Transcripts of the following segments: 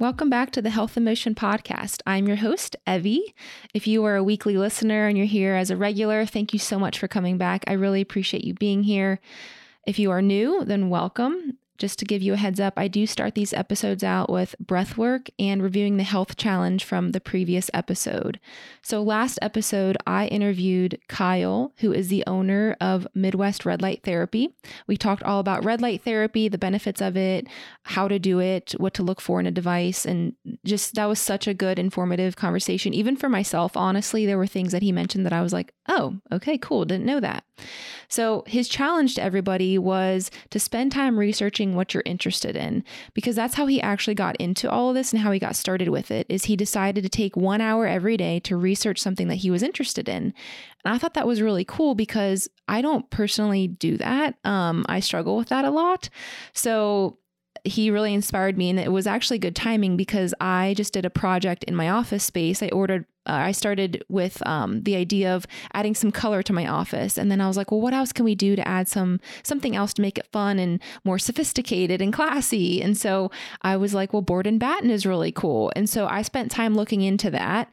Welcome back to the Health and Motion podcast. I'm your host, Evie. If you are a weekly listener and you're here as a regular, thank you so much for coming back. I really appreciate you being here. If you are new, then welcome just to give you a heads up, I do start these episodes out with breath work and reviewing the health challenge from the previous episode. So, last episode, I interviewed Kyle, who is the owner of Midwest Red Light Therapy. We talked all about red light therapy, the benefits of it, how to do it, what to look for in a device, and just that was such a good, informative conversation. Even for myself, honestly, there were things that he mentioned that I was like, oh, okay, cool, didn't know that. So, his challenge to everybody was to spend time researching what you're interested in because that's how he actually got into all of this and how he got started with it is he decided to take 1 hour every day to research something that he was interested in. And I thought that was really cool because I don't personally do that. Um, I struggle with that a lot. So he really inspired me and it was actually good timing because I just did a project in my office space. I ordered uh, I started with um, the idea of adding some color to my office, and then I was like, well, what else can we do to add some something else to make it fun and more sophisticated and classy? And so I was like, well, board and batten is really cool, and so I spent time looking into that.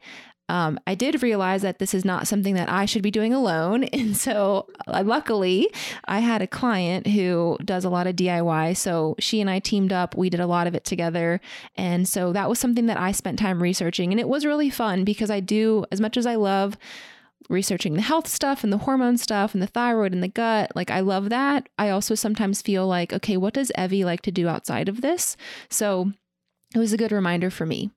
Um, I did realize that this is not something that I should be doing alone. And so, uh, luckily, I had a client who does a lot of DIY. So, she and I teamed up. We did a lot of it together. And so, that was something that I spent time researching. And it was really fun because I do, as much as I love researching the health stuff and the hormone stuff and the thyroid and the gut, like I love that. I also sometimes feel like, okay, what does Evie like to do outside of this? So, it was a good reminder for me.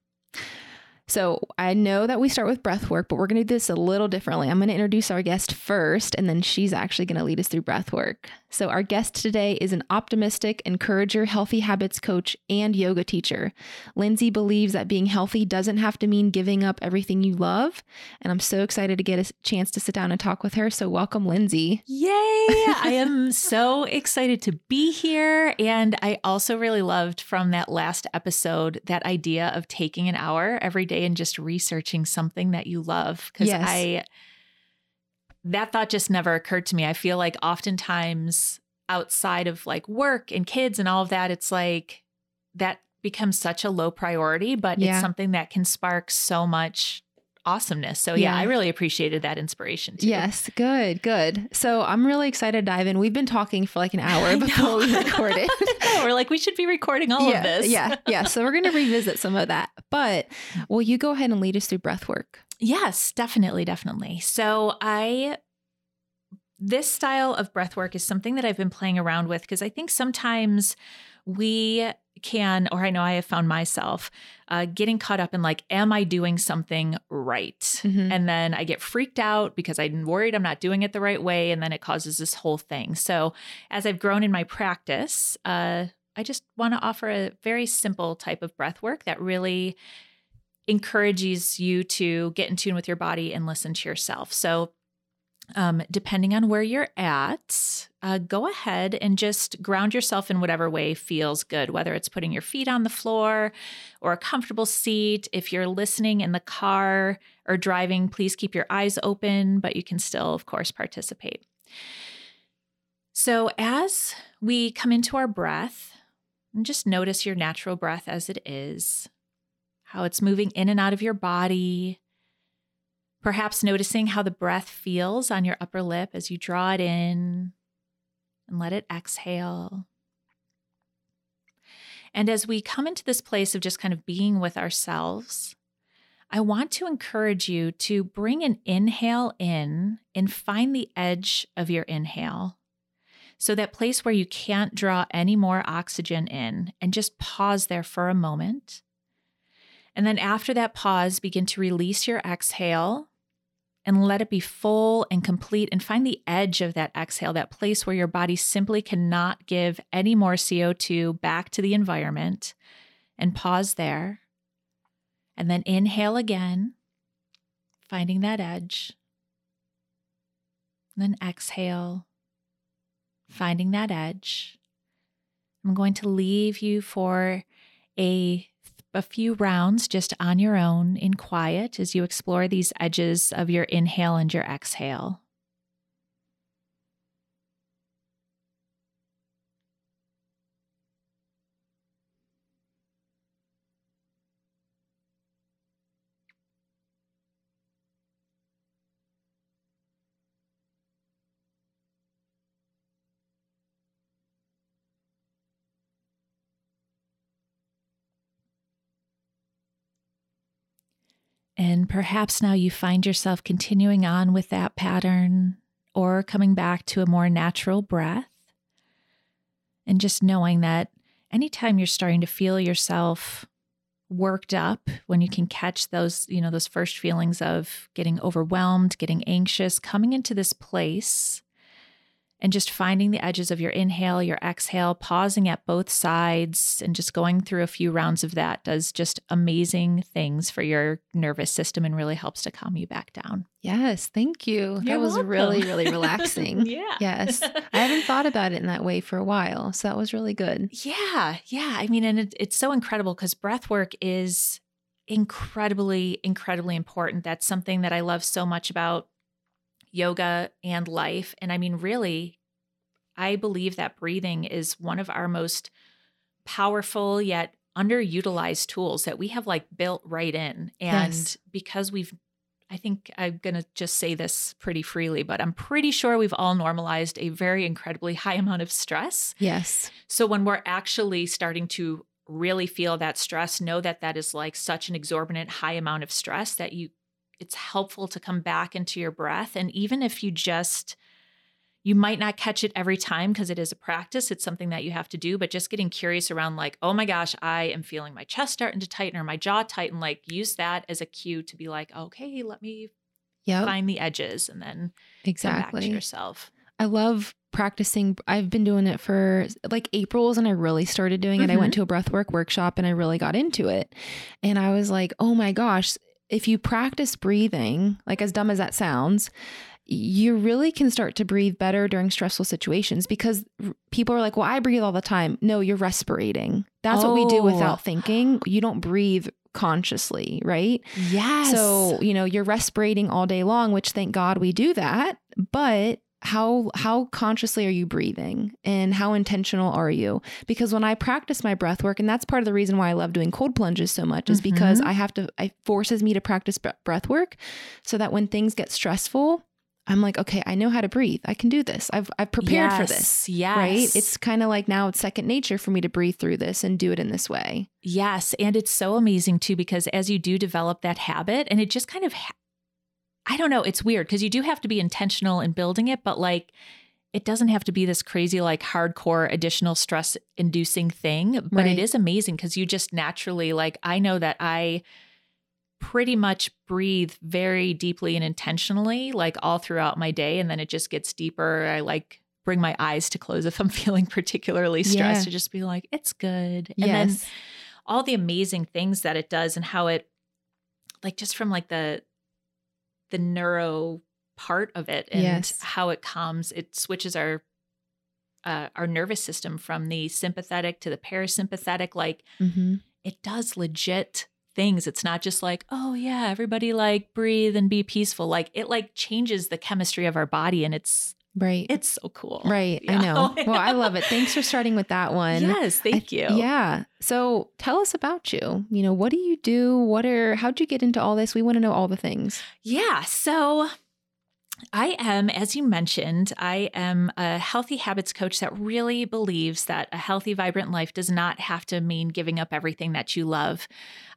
So I know that we start with breath work, but we're going to do this a little differently. I'm going to introduce our guest first, and then she's actually going to lead us through breath work. So, our guest today is an optimistic, encourager, healthy habits coach, and yoga teacher. Lindsay believes that being healthy doesn't have to mean giving up everything you love. And I'm so excited to get a chance to sit down and talk with her. So, welcome, Lindsay. Yay! I am so excited to be here. And I also really loved from that last episode that idea of taking an hour every day and just researching something that you love. Because yes. I, that thought just never occurred to me. I feel like oftentimes outside of like work and kids and all of that, it's like that becomes such a low priority, but yeah. it's something that can spark so much awesomeness. So yeah, yeah, I really appreciated that inspiration too. Yes, good, good. So I'm really excited to dive in. We've been talking for like an hour before we recorded. we're like, we should be recording all yeah, of this. yeah, yeah. So we're gonna revisit some of that. But will you go ahead and lead us through breath work? Yes, definitely, definitely. So I this style of breath work is something that I've been playing around with because I think sometimes we can, or I know I have found myself uh, getting caught up in like, am I doing something right? Mm-hmm. And then I get freaked out because I'm worried I'm not doing it the right way. And then it causes this whole thing. So as I've grown in my practice, uh, I just want to offer a very simple type of breath work that really encourages you to get in tune with your body and listen to yourself. So, um, depending on where you're at, uh, go ahead and just ground yourself in whatever way feels good, whether it's putting your feet on the floor or a comfortable seat. If you're listening in the car or driving, please keep your eyes open, but you can still, of course, participate. So, as we come into our breath, and just notice your natural breath as it is how it's moving in and out of your body. Perhaps noticing how the breath feels on your upper lip as you draw it in and let it exhale. And as we come into this place of just kind of being with ourselves, I want to encourage you to bring an inhale in and find the edge of your inhale. So, that place where you can't draw any more oxygen in, and just pause there for a moment. And then after that pause, begin to release your exhale and let it be full and complete and find the edge of that exhale, that place where your body simply cannot give any more CO2 back to the environment. And pause there. And then inhale again, finding that edge. And then exhale, finding that edge. I'm going to leave you for a a few rounds just on your own in quiet as you explore these edges of your inhale and your exhale. And perhaps now you find yourself continuing on with that pattern or coming back to a more natural breath. And just knowing that anytime you're starting to feel yourself worked up, when you can catch those, you know, those first feelings of getting overwhelmed, getting anxious, coming into this place and just finding the edges of your inhale, your exhale, pausing at both sides, and just going through a few rounds of that does just amazing things for your nervous system and really helps to calm you back down. Yes, thank you. You're that was welcome. really, really relaxing. yeah. Yes. I haven't thought about it in that way for a while. So that was really good. Yeah. Yeah. I mean, and it, it's so incredible because breath work is incredibly, incredibly important. That's something that I love so much about yoga and life. And I mean, really, I believe that breathing is one of our most powerful yet underutilized tools that we have like built right in. And Yes. because we've, I think I'm going to just say this pretty freely, but I'm pretty sure we've all normalized a very incredibly high amount of stress. Yes. So when we're actually starting to really feel that stress, know that that is like such an exorbitant high amount of stress that you it's helpful to come back into your breath and even if you just you might not catch it every time because it is a practice, it's something that you have to do, but just getting curious around like, "Oh my gosh, I am feeling my chest starting to tighten or my jaw tighten." Like use that as a cue to be like, "Okay, let me Yep. find the edges and then come back to Exactly. yourself." I love practicing. I've been doing it for like April's and I really started doing it. I went mm-hmm. to a breathwork workshop and I really got into it. And I was like, oh my gosh, if you practice breathing, like as dumb as that sounds, you really can start to breathe better during stressful situations because r- people are like, well, I breathe all the time. No, you're respirating. That's what we do Oh. without thinking. You don't breathe consciously, right? Yes. So, you know, you're respirating all day long, which thank God we do that. But how how consciously are you breathing and how intentional are you because when i practice my breath work and that's part of the reason why i love doing cold plunges so much is because Mhm. i have to it forces me to practice breath work so that when things get stressful i'm like okay i know how to breathe i can do this i've i've prepared for this Yes. right it's kind of like now it's second nature for me to breathe through this and do it in this way Yes. And it's so amazing too, because as you do develop that habit, and it just kind of, ha- I don't know, it's weird because you do have to be intentional in building it, but like, it doesn't have to be this crazy, like hardcore additional stress inducing thing. But Right. it is amazing because you just naturally, like, I know that I pretty much breathe very deeply and intentionally, like all throughout my day. And then it just gets deeper. I like, Bring my eyes to close if I'm feeling particularly stressed Yeah. to just be like, it's good. And then yes all the amazing things that it does and how it like just from like the the neuro part of it and Yes. how it calms it switches our uh, our nervous system from the sympathetic to the parasympathetic like hmm it does legit things. It's not just like oh yeah everybody like breathe and be peaceful. Like it like changes the chemistry of our body and it's right it's so cool Right. I know. Well, I love it. Thanks for starting with that one. yes thank you Yeah. So tell us about you. You know, what do you do? What are, how'd you get into all this? We want to know all the things. Yeah. So I am, as you mentioned, I am a healthy habits coach that really believes that a healthy, vibrant life does not have to mean giving up everything that you love.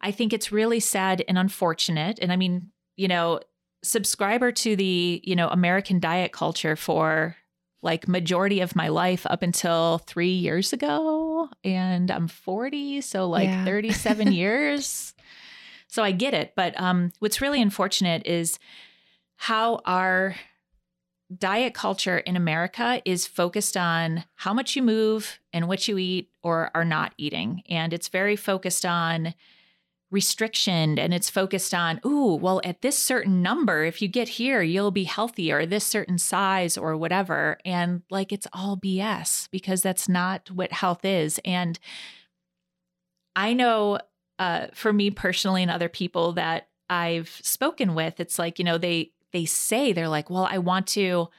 I think it's really sad and unfortunate. And I mean, you know, subscriber to the, you know, American diet culture for like majority of my life up until three years ago. And I'm 40. So like Yeah. 37 years. So I get it. But um, what's really unfortunate is how our diet culture in America is focused on how much you move and what you eat or are not eating. And it's very focused on restriction and it's focused on, ooh, well, at this certain number, if you get here, you'll be healthy or this certain size or whatever. And like it's all BS because that's not what health is. And I know uh, for me personally and other people that I've spoken with, it's like, you know, they they say they're like, well, I want to,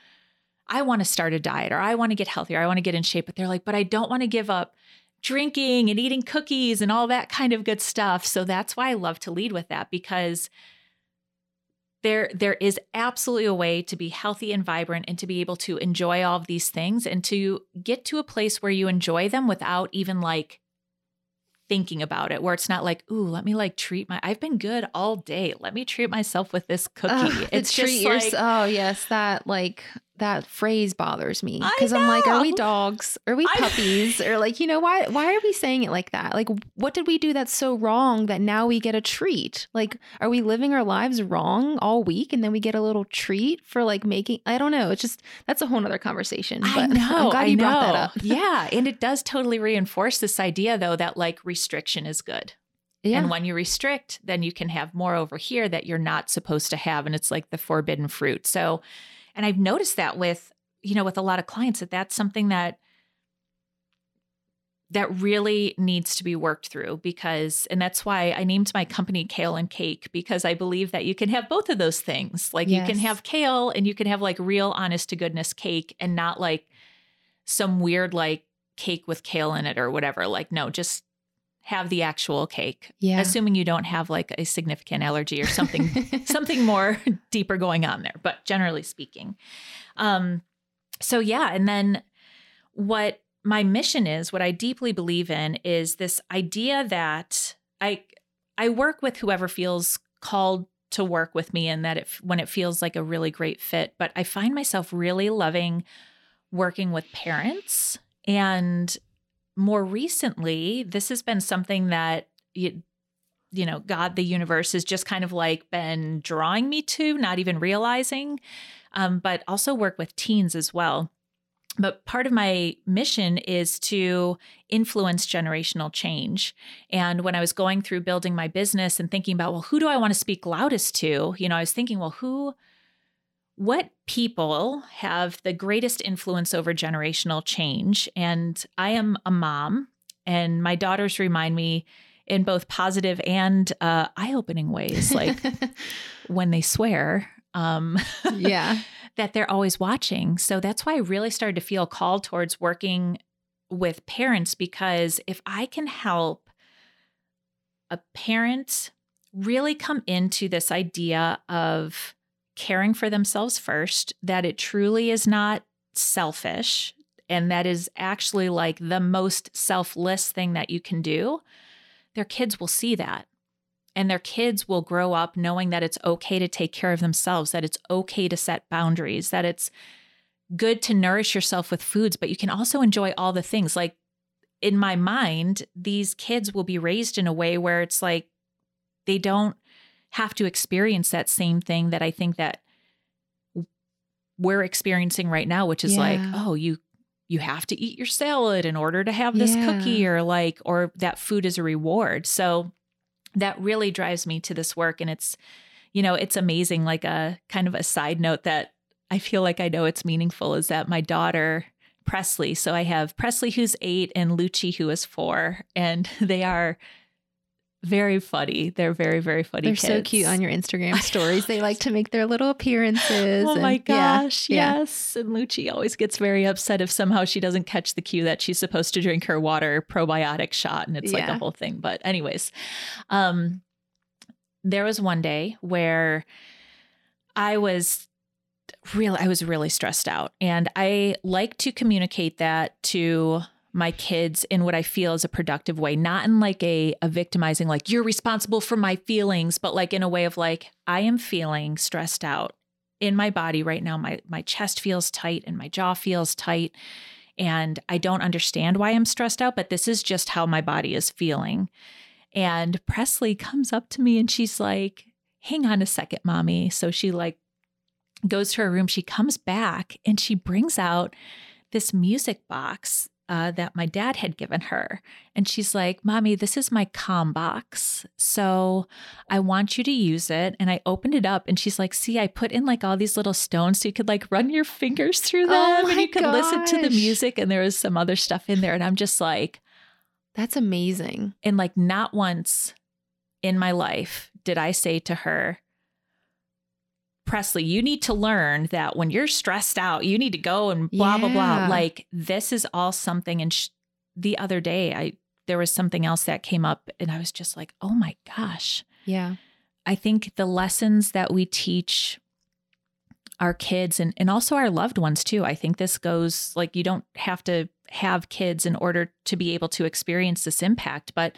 I want to start a diet or I want to get healthier, I want to get in shape, but they're like, but I don't want to give up drinking and eating cookies and all that kind of good stuff. So that's why I love to lead with that because there there is absolutely a way to be healthy and vibrant and to be able to enjoy all of these things and to get to a place where you enjoy them without even like thinking about it where it's not like, ooh, let me like treat my I've been good all day. Let me treat myself with this cookie. It's treat just like oh yes, that like that phrase bothers me because I'm like, are we dogs? Are we puppies? or like, you know, why why are we saying it like that? Like, what did we do that's so wrong that now we get a treat? Like, are we living our lives wrong all week and then we get a little treat for like making? I don't know. It's just that's a whole other conversation. But I know. I'm glad I you brought that up. yeah. And it does totally reinforce this idea though that like restriction is good. Yeah. And when you restrict, then you can have more over here that you're not supposed to have. And it's like the forbidden fruit. So, and I've noticed that with, you know, with a lot of clients that that's something that that really needs to be worked through because and that's why I named my company Kale and Cake because I believe that you can have both of those things. Like you can have kale and you can have like real honest to goodness cake and not like some weird like cake with kale in it or whatever. Like no, just have the actual cake. Yeah. Assuming you don't have like a significant allergy or something something more deeper going on there, but generally speaking. Um so yeah, and then what my mission is, what I deeply believe in is this idea that I I work with whoever feels called to work with me and that it when it feels like a really great fit, but I find myself really loving working with parents and more recently, this has been something that you, you know, God, the universe has just kind of like been drawing me to, not even realizing, um, but also work with teens as well. But part of my mission is to influence generational change. And when I was going through building my business and thinking about, well, who do I want to speak loudest to? You know, I was thinking, well, who, what people have the greatest influence over generational change? And I am a mom, and my daughters remind me in both positive and uh, eye opening ways, like when they swear. Um, yeah. that they're always watching. So that's why I really started to feel called towards working with parents because if I can help a parent really come into this idea of caring for themselves first, that it truly is not selfish and that is actually like the most selfless thing that you can do, their kids will see that and their kids will grow up knowing that it's okay to take care of themselves, that it's okay to set boundaries, that it's good to nourish yourself with foods, but you can also enjoy all the things. Like in my mind, these kids will be raised in a way where it's like they don't have to experience that same thing that I think that we're experiencing right now, which is like, oh, you you have to eat your salad in order to have this Yeah. cookie or like or that food is a reward. So that really drives me to this work and it's you know it's amazing like a kind of a side note that i feel like i know it's meaningful is that my daughter presley so i have presley who's eight and lucci who is four and they are very funny they're very very funny They're so cute on your Instagram stories. They like to make their little appearances. Oh and- my gosh, yeah. yes. And Lucci always gets very upset if somehow she doesn't catch the cue that she's supposed to drink her water probiotic shot and it's like a whole thing. But anyways, um there was one day where I was really I was really stressed out and I like to communicate that to my kids in what I feel is a productive way, not in like a, a victimizing, like you're responsible for my feelings, but like in a way of like, I am feeling stressed out in my body right now. My my chest feels tight and my jaw feels tight. And I don't understand why I'm stressed out, but this is just how my body is feeling. And Presley comes up to me and she's like, hang on a second, mommy. So she like goes to her room. She comes back and she brings out this music box uh, that my dad had given her. And she's like, Mommy, this is my calm box. So I want you to use it. And I opened it up and she's like, See, I put in like all these little stones so you could like run your fingers through them Oh and you could listen to the music. And there was some other stuff in there. And I'm just like, That's amazing. and like not once in my life did I say to her, Presley, you need to learn that when you're stressed out, you need to go and blah blah blah. Like this is all something. And sh- the other day, I there was something else that came up, and I was just like, oh my gosh. Yeah. I think the lessons that we teach our kids and, and also our loved ones too. I think this goes like you don't have to have kids in order to be able to experience this impact. But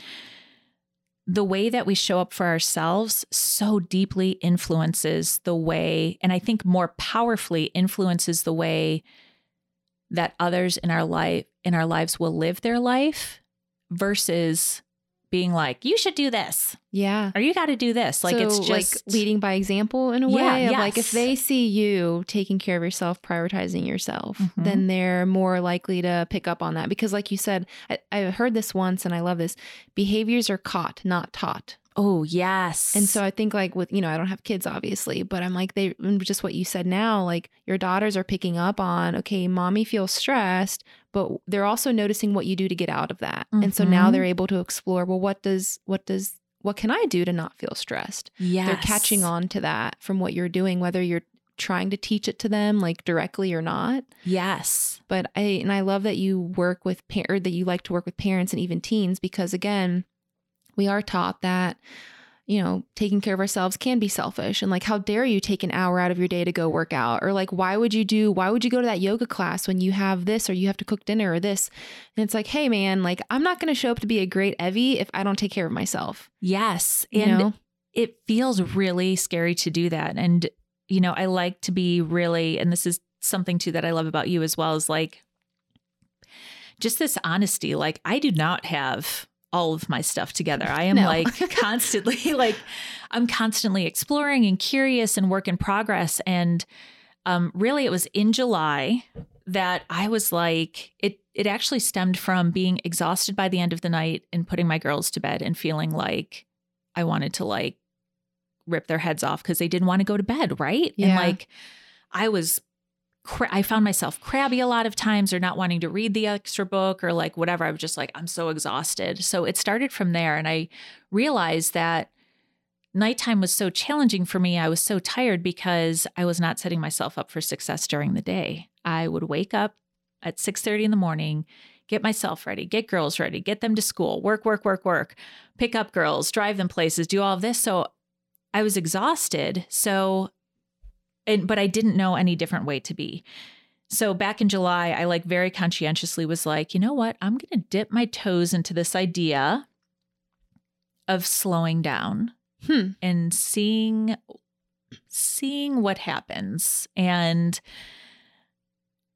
the way that we show up for ourselves so deeply influences the way, and I think more powerfully influences the way that others in our life in our lives will live their life versus being like, you should do this. Yeah. Or you got to do this. Like so, it's just like leading by example in a Yeah, way. Of like if they see you taking care of yourself, prioritizing yourself, Mhm. then they're more likely to pick up on that. Because like you said, I, I heard this once and I love this. Behaviors are caught, not taught. Oh, yes. And so I think like with, you know, I don't have kids obviously, but I'm like they just what you said now, like your daughters are picking up on, okay, mommy feels stressed, but they're also noticing what you do to get out of that. And so now Mhm. they're able to explore, well, what does what does what can I do to not feel stressed? yes. They're catching on to that from what you're doing, whether you're trying to teach it to them like directly or not. Yes. But I and I love that you work with par- or that you like to work with parents and even teens because again, we are taught that you know taking care of ourselves can be selfish and like how dare you take an hour out of your day to go work out or like why would you do why would you go to that yoga class when you have this or you have to cook dinner or this and it's like hey man like i'm not going to show up to be a great evie if i don't take care of myself Yes. you And know it feels really scary to do that. And, you know, I like to be really, and this is something too that I love about you as well, is like just this honesty. Like, I do not have all of my stuff together. I am No. like constantly, like, I'm constantly exploring and curious and work in progress. And um, really, it was in July that I was like, it, it actually stemmed from being exhausted by the end of the night and putting my girls to bed and feeling like I wanted to like rip their heads off because they didn't want to go to bed, right? And like I was cra- I found myself crabby a lot of times or not wanting to read the extra book or like whatever. I was just like I'm so exhausted. So it started from there and I realized that nighttime was so challenging for me. I was so tired because I was not setting myself up for success during the day. I would wake up at 6:30 in the morning, get myself ready, get girls ready, get them to school, work, work, work, work, pick up girls, drive them places, do all of this. So I was exhausted. So and but I didn't know any different way to be. So back in July, I like very conscientiously was like, you know what? I'm going to dip my toes into this idea of slowing down hmm and seeing seeing what happens and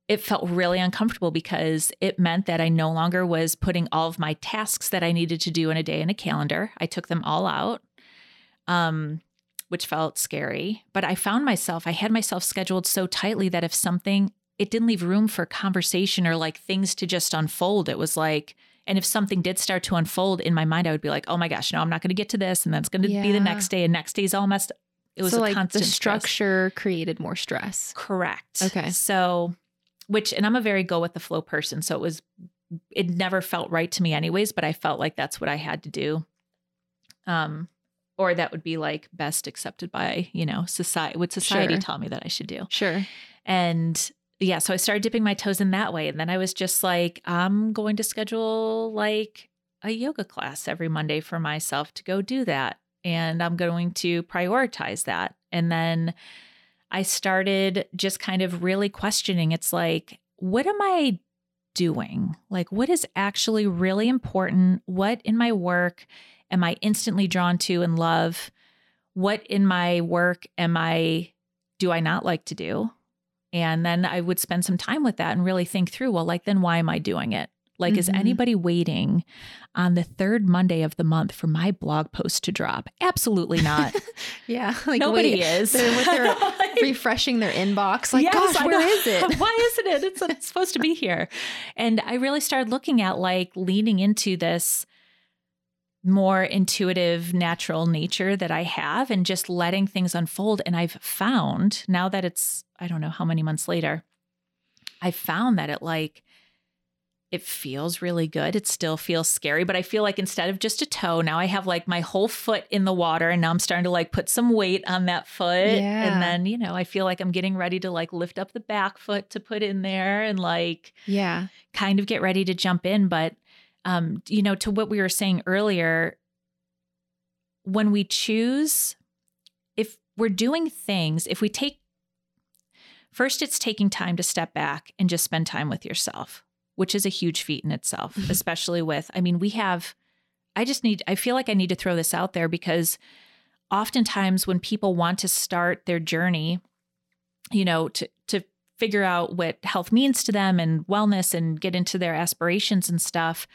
it felt really uncomfortable because it meant that I no longer was putting all of my tasks that I needed to do in a day in a calendar. I took them all out. Um which felt scary, but I found myself I had myself scheduled so tightly that if something it didn't leave room for conversation or like things to just unfold. It was like and if something did start to unfold in my mind, I would be like, "Oh my gosh, no, I'm not going to get to this," and that's going to be the next day, and next day's all messed. up. It was so a like constant the stress. structure created more stress Correct. Okay. So, which, and I'm a very go with the flow person. So it was, it never felt right to me, anyways, but I felt like that's what I had to do. Um, or that would be like best accepted by, you know, society, would society Sure. taught me that I should do. sure And yeah, so I started dipping my toes in that way. And then I was just like, I'm going to schedule like a yoga class every Monday for myself to go do that. And I'm going to prioritize that. And then I started just kind of really questioning it's like, what am I doing? Like, what is actually really important? What in my work am I instantly drawn to and love? What in my work am I, do I not like to do? And then I would spend some time with that and really think through, well, like, then why am I doing it? Like, is Mhm. anybody waiting on the third Monday of the month for my blog post to drop? Absolutely not. yeah like Nobody wait, is. they're Like- refreshing their inbox like Yes, gosh where is it Why isn't it? It's, it's supposed to be here. And I really started looking at like leaning into this more intuitive, natural nature that I have and just letting things unfold. And I've found now that it's, I don't know how many months later, I found that it like, it feels really good. It still feels scary, but I feel like instead of just a toe, now I have like my whole foot in the water and now I'm starting to like put some weight on that foot. Yeah. And then, you know, I feel like I'm getting ready to like lift up the back foot to put in there and like yeah kind of get ready to jump in. But, um, you know, to what we were saying earlier, when we choose, if we're doing things, if we take, first, it's taking time to step back and just spend time with yourself. which is a huge feat in itself, especially with, I mean, we have, I just need, I feel like I need to throw this out there because oftentimes when people want to start their journey, you know, to, to figure out what health means to them and wellness and get into their aspirations and stuff,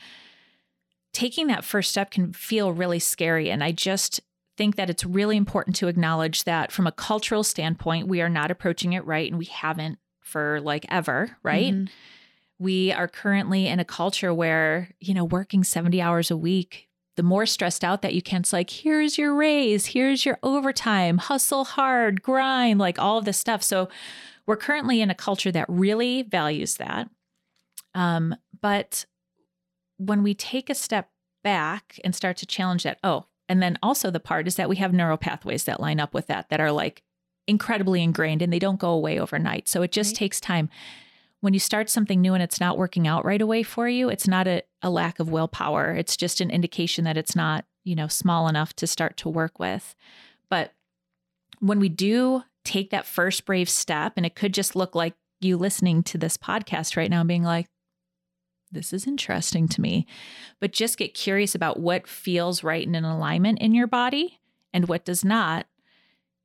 taking that first step can feel really scary. And I just think that it's really important to acknowledge that from a cultural standpoint, we are not approaching it right and we haven't for like ever, right? Mm-hmm. We are currently in a culture where, you know, working 70 hours a week, the more stressed out that you can, it's like, here's your raise, here's your overtime, hustle hard, grind, like all of this stuff. So we're currently in a culture that really values that. Um, but when we take a step back and start to challenge that, oh, and then also the part is that we have neural pathways that line up with that that are like incredibly ingrained and they don't go away overnight. So it just right. takes time. When you start something new and it's not working out right away for you, it's not a, a lack of willpower. It's just an indication that it's not, you know, small enough to start to work with. But when we do take that first brave step, and it could just look like you listening to this podcast right now and being like, this is interesting to me. But just get curious about what feels right and in alignment in your body and what does not.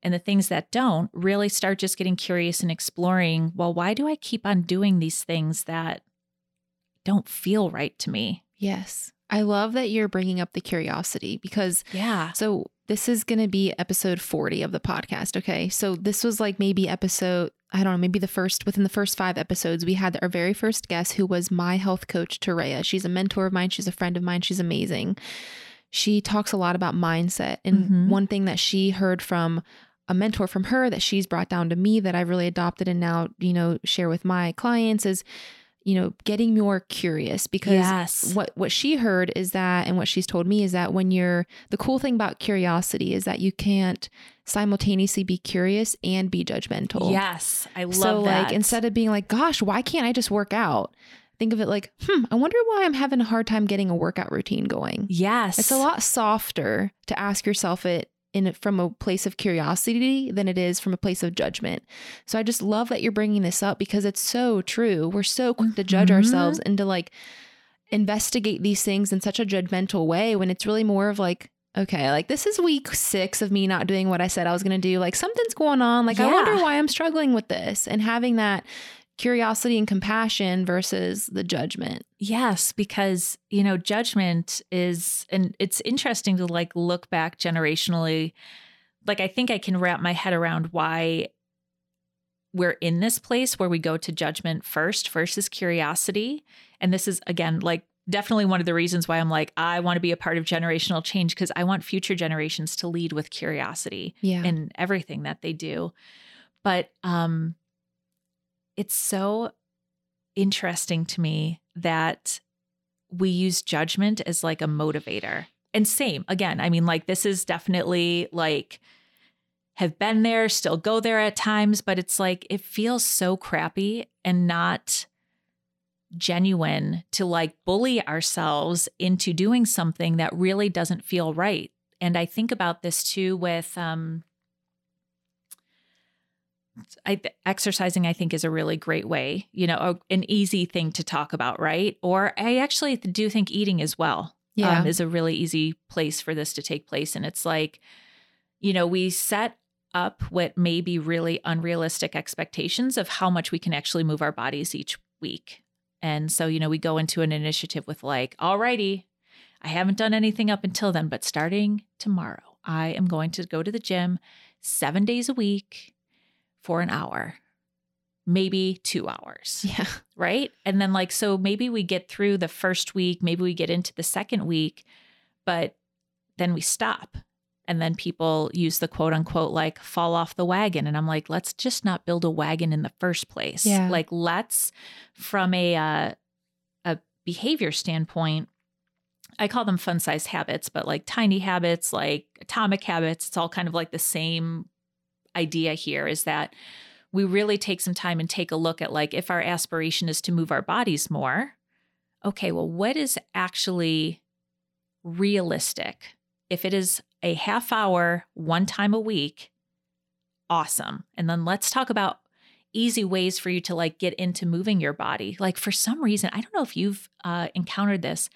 And the things that don't, really start just getting curious and exploring well, why do I keep on doing these things that don't feel right to me? Yes. I love that you're bringing up the curiosity because, yeah. So, this is going to be episode 40 of the podcast. Okay. So, this was like maybe episode I don't know, maybe the first, within the first five episodes, we had our very first guest who was my health coach, Toraya. She's a mentor of mine. She's a friend of mine. She's amazing. She talks a lot about mindset. And mm-hmm. one thing that she heard from a mentor from her that she's brought down to me that I've really adopted and now, you know, share with my clients is you know, getting more curious because yes. what what she heard is that and what she's told me is that when you're the cool thing about curiosity is that you can't simultaneously be curious and be judgmental. Yes, I love so, that. like instead of being like, gosh, why can't I just work out? Think of it like, hmm, I wonder why I'm having a hard time getting a workout routine going. Yes. It's a lot softer to ask yourself it in from a place of curiosity than it is from a place of judgment. So I just love that you're bringing this up because it's so true. We're so quick to judge mm-hmm. ourselves and to like investigate these things in such a judgmental way when it's really more of like okay, like this is week six of me not doing what I said I was going to do. Like something's going on. Like yeah. I wonder why I'm struggling with this and having that curiosity and compassion versus the judgment. Yes, because, you know, judgment is, and it's interesting to like look back generationally. Like, I think I can wrap my head around why we're in this place where we go to judgment first versus curiosity. And this is, again, like definitely one of the reasons why I'm like, I want to be a part of generational change because I want future generations to lead with curiosity yeah. in everything that they do. But, um, it's so interesting to me that we use judgment as like a motivator. And same again, I mean, like, this is definitely like, have been there, still go there at times, but it's like, it feels so crappy and not genuine to like bully ourselves into doing something that really doesn't feel right. And I think about this too with um, I, exercising, I think, is a really great way, you know, a, an easy thing to talk about, right? Or I actually do think eating as well yeah. um, is a really easy place for this to take place. And it's like, you know, we set up what may be really unrealistic expectations of how much we can actually move our bodies each week. And so, you know, we go into an initiative with like, alrighty, I haven't done anything up until then, but starting tomorrow, I am going to go to the gym seven days a week for an hour, maybe two hours. Yeah. Right. And then, like, so maybe we get through the first week, maybe we get into the second week, but then we stop. And then people use the quote unquote like fall off the wagon. And I'm like, let's just not build a wagon in the first place. Yeah. Like, let's, from a, uh, a behavior standpoint, I call them fun size habits, but like tiny habits, like atomic habits, it's all kind of like the same idea here is that we really take some time and take a look at like if our aspiration is to move our bodies more okay well what is actually realistic if it is a half hour one time a week awesome and then let's talk about easy ways for you to like get into moving your body. Like for some reason, I don't know if you've uh, encountered this,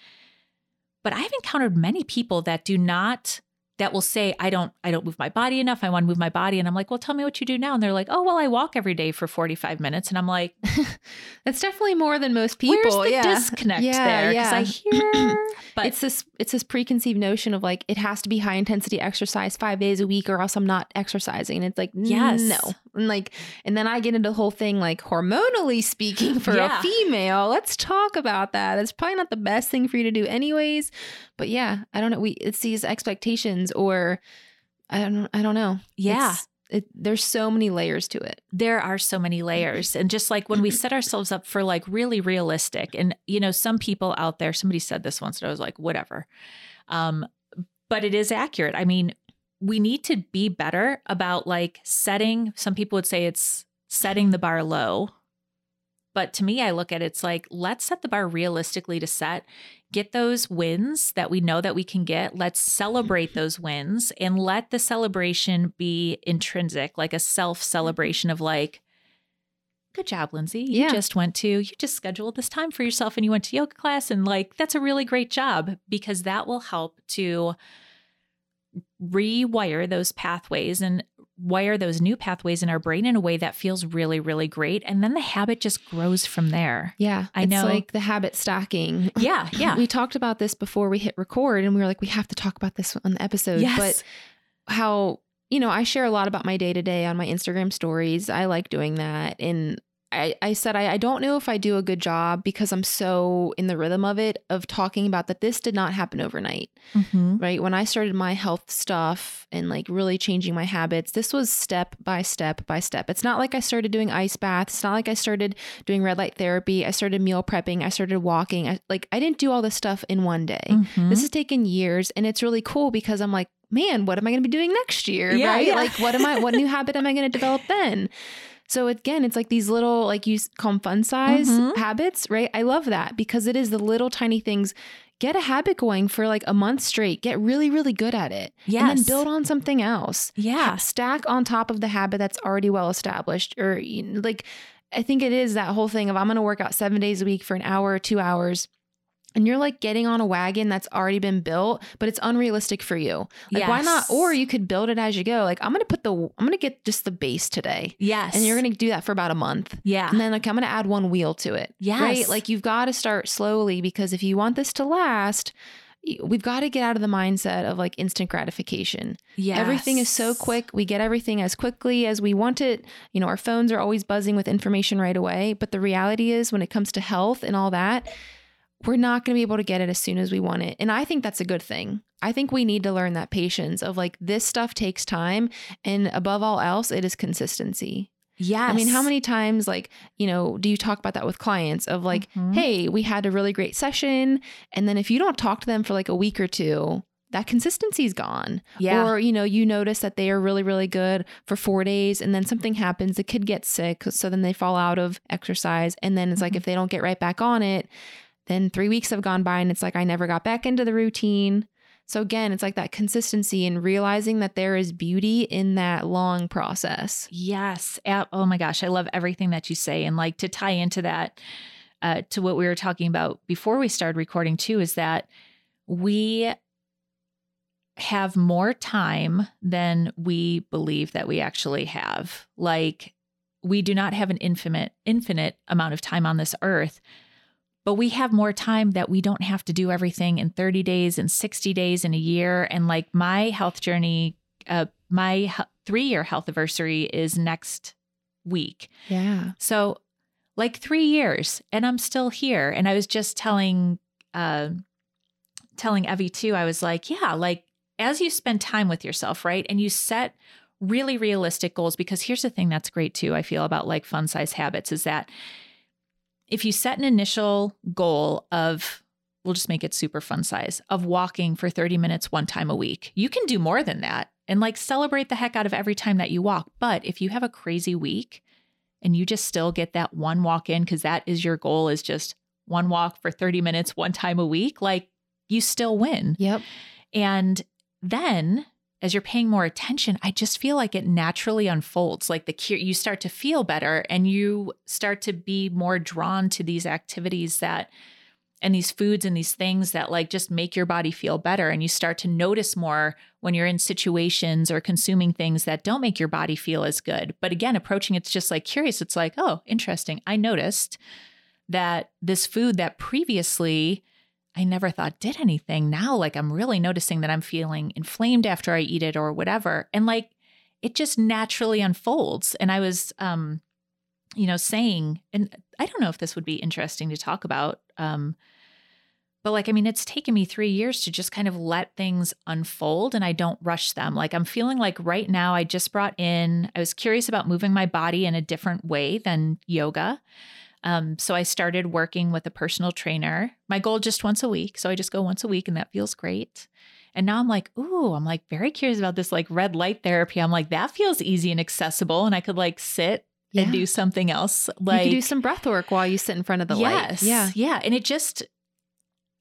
but I've encountered many people that do not that will say i don't i don't move my body enough i want to move my body and i'm like well tell me what you do now and they're like oh well i walk every day for 45 minutes and i'm like that's definitely more than most people where's the yeah. disconnect Yeah, there because yeah. i hear but it's this it's this preconceived notion of like it has to be high intensity exercise five days a week or else I'm not exercising. and It's like Yes. no, and like and then I get into the whole thing like hormonally speaking for Yeah. a female. Let's talk about that. It's probably not the best thing for you to do anyways. But yeah, I don't know. We it's these expectations or I don't I don't know. yeah It's- it, there's so many layers to it. there are so many layers and just like when we set ourselves up for like really realistic and you know some people out there somebody said this once and i was like whatever um but it is accurate i mean we need to be better about like setting some people would say it's setting the bar low but to me i look at it, it's like let's set the bar realistically to set get those wins that we know that we can get let's celebrate mm-hmm. those wins and let the celebration be intrinsic like a self celebration of like good job lindsay you Yeah. just went to you just scheduled this time for yourself and you went to yoga class and like that's a really great job because that will help to rewire those pathways and wire those new pathways in our brain in a way that feels really really great and then the habit just grows from there Yeah, I it's know. like the habit stacking. yeah yeah We talked about this before we hit record, and we were like, we have to talk about this on the episode. yes But how, you know, I share a lot about my day to day on my Instagram stories. I like doing that. And I, I said, I, I don't know if I do a good job because I'm so in the rhythm of it, of talking about that this did not happen overnight, Mhm. right? When I started my health stuff and like really changing my habits, this was step by step by step. It's not like I started doing ice baths. It's not like I started doing red light therapy. I started meal prepping. I started walking. I, like I didn't do all this stuff in one day. Mhm. This has taken years and it's really cool because I'm like, man, what am I going to be doing next year? Yeah, right? yeah. Like, what am I, what new habit am I going to develop then? So again, it's like these little, like you call them fun size Mhm. habits, right? I love that because it is the little tiny things. Get a habit going for like a month straight. Get really, really good at it. And then build on something else. yeah Stack on top of the habit that's already well established. Or like, I think it is that whole thing of I'm going to work out seven days a week for an hour or two hours. And you're like getting on a wagon that's already been built, but it's unrealistic for you. Like, why not? Or you could build it as you go. Like, I'm to put the, I'm to get just the base today. yes And you're to do that for about a month. yeah And then, like, I'm to add one wheel to it. Yes. Right? Like, you've got to start slowly because if you want this to last, we've got to get out of the mindset of like instant gratification. yeah Everything is so quick. We get everything as quickly as we want it. You know, our phones are always buzzing with information right away. But the reality is, when it comes to health and all that, we're not going to be able to get it as soon as we want it. And I think that's a good thing. I think we need to learn that patience of like this stuff takes time. And above all else, it is consistency. yes I mean, how many times, like, you know, do you talk about that with clients of like, Mhm. hey, we had a really great session. And then if you don't talk to them for like a week or two, that consistency's gone. yeah Or, you know, you notice that they are really, really good for four days and then something happens, the kid gets sick. So then they fall out of exercise. And then it's like, Mhm. if they don't get right back on it, then three weeks have gone by and it's like, I never got back into the routine. So again, it's like that consistency and realizing that there is beauty in that long process. Yes. Oh my gosh. I love everything that you say. And like to tie into that, uh, to what we were talking about before we started recording too, is that we have more time than we believe that we actually have. Like we do not have an infinite, infinite amount of time on this earth. But we have more time that we don't have to do everything in 30 days and 60 days in a year. And like my health journey, uh, my three year health anniversary is next week. Yeah. So, like three years, and I'm still here. And I was just telling, uh, telling Evie too. I was like, yeah, like as you spend time with yourself, right, and you set really realistic goals. Because here's the thing that's great too. I feel about like fun size habits is that if you set an initial goal of we'll just make it super fun size of walking for 30 minutes one time a week. You can do more than that and like celebrate the heck out of every time that you walk. But if you have a crazy week and you just still get that one walk in because that is your goal is just one walk for 30 minutes one time a week, like you still win. Yep. And then as you're paying more attention, I just feel like it naturally unfolds. Like the cure, you start to feel better and you start to be more drawn to these activities that and these foods and these things that like just make your body feel better. And you start to notice more when you're in situations or consuming things that don't make your body feel as good. But again approaching it's just like curious it's like oh interesting. I noticed that this food that previously I never thought did anything. Now, like, I'm really noticing that I'm feeling inflamed after I eat it or whatever. And like, it just naturally unfolds. And I was, um, you know, saying, and I don't know if this would be interesting to talk about. Um, but like, I mean, it's taken me three years to just kind of let things unfold and I don't rush them. Like, I'm feeling like right now, I just brought in, I was curious about moving my body in a different way than yoga. Um, so I started working with a personal trainer. My goal just once a week. So I just go once a week and that feels great. And now I'm like, ooh, I'm like very curious about this like red light therapy. I'm like, that feels easy and accessible. And I could like sit yeah. and do something else. Like you do some breath work while you sit in front of the yes, light. Yeah. Yeah. And it just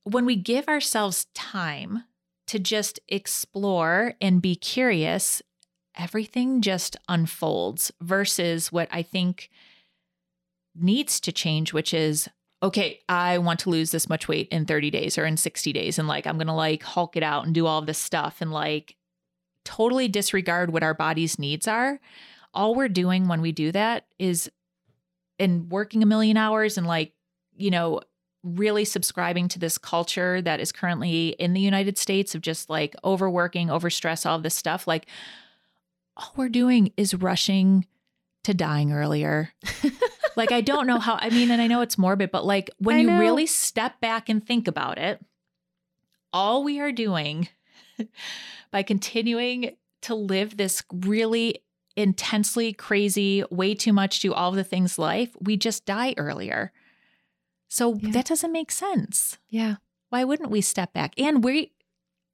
when we give ourselves time to just explore and be curious, everything just unfolds versus what I think needs to change, which is okay, I want to lose this much weight in 30 days or in 60 days. And like, I'm going to like hulk it out and do all this stuff and like totally disregard what our body's needs are. All we're doing when we do that is in working a million hours and like, you know, really subscribing to this culture that is currently in the United States of just like overworking, overstress, all this stuff. Like, all we're doing is rushing to dying earlier. like I don't know how I mean and I know it's morbid but like when you really step back and think about it all we are doing by continuing to live this really intensely crazy way too much do all the things life we just die earlier. So yeah. that doesn't make sense. Yeah. Why wouldn't we step back? And we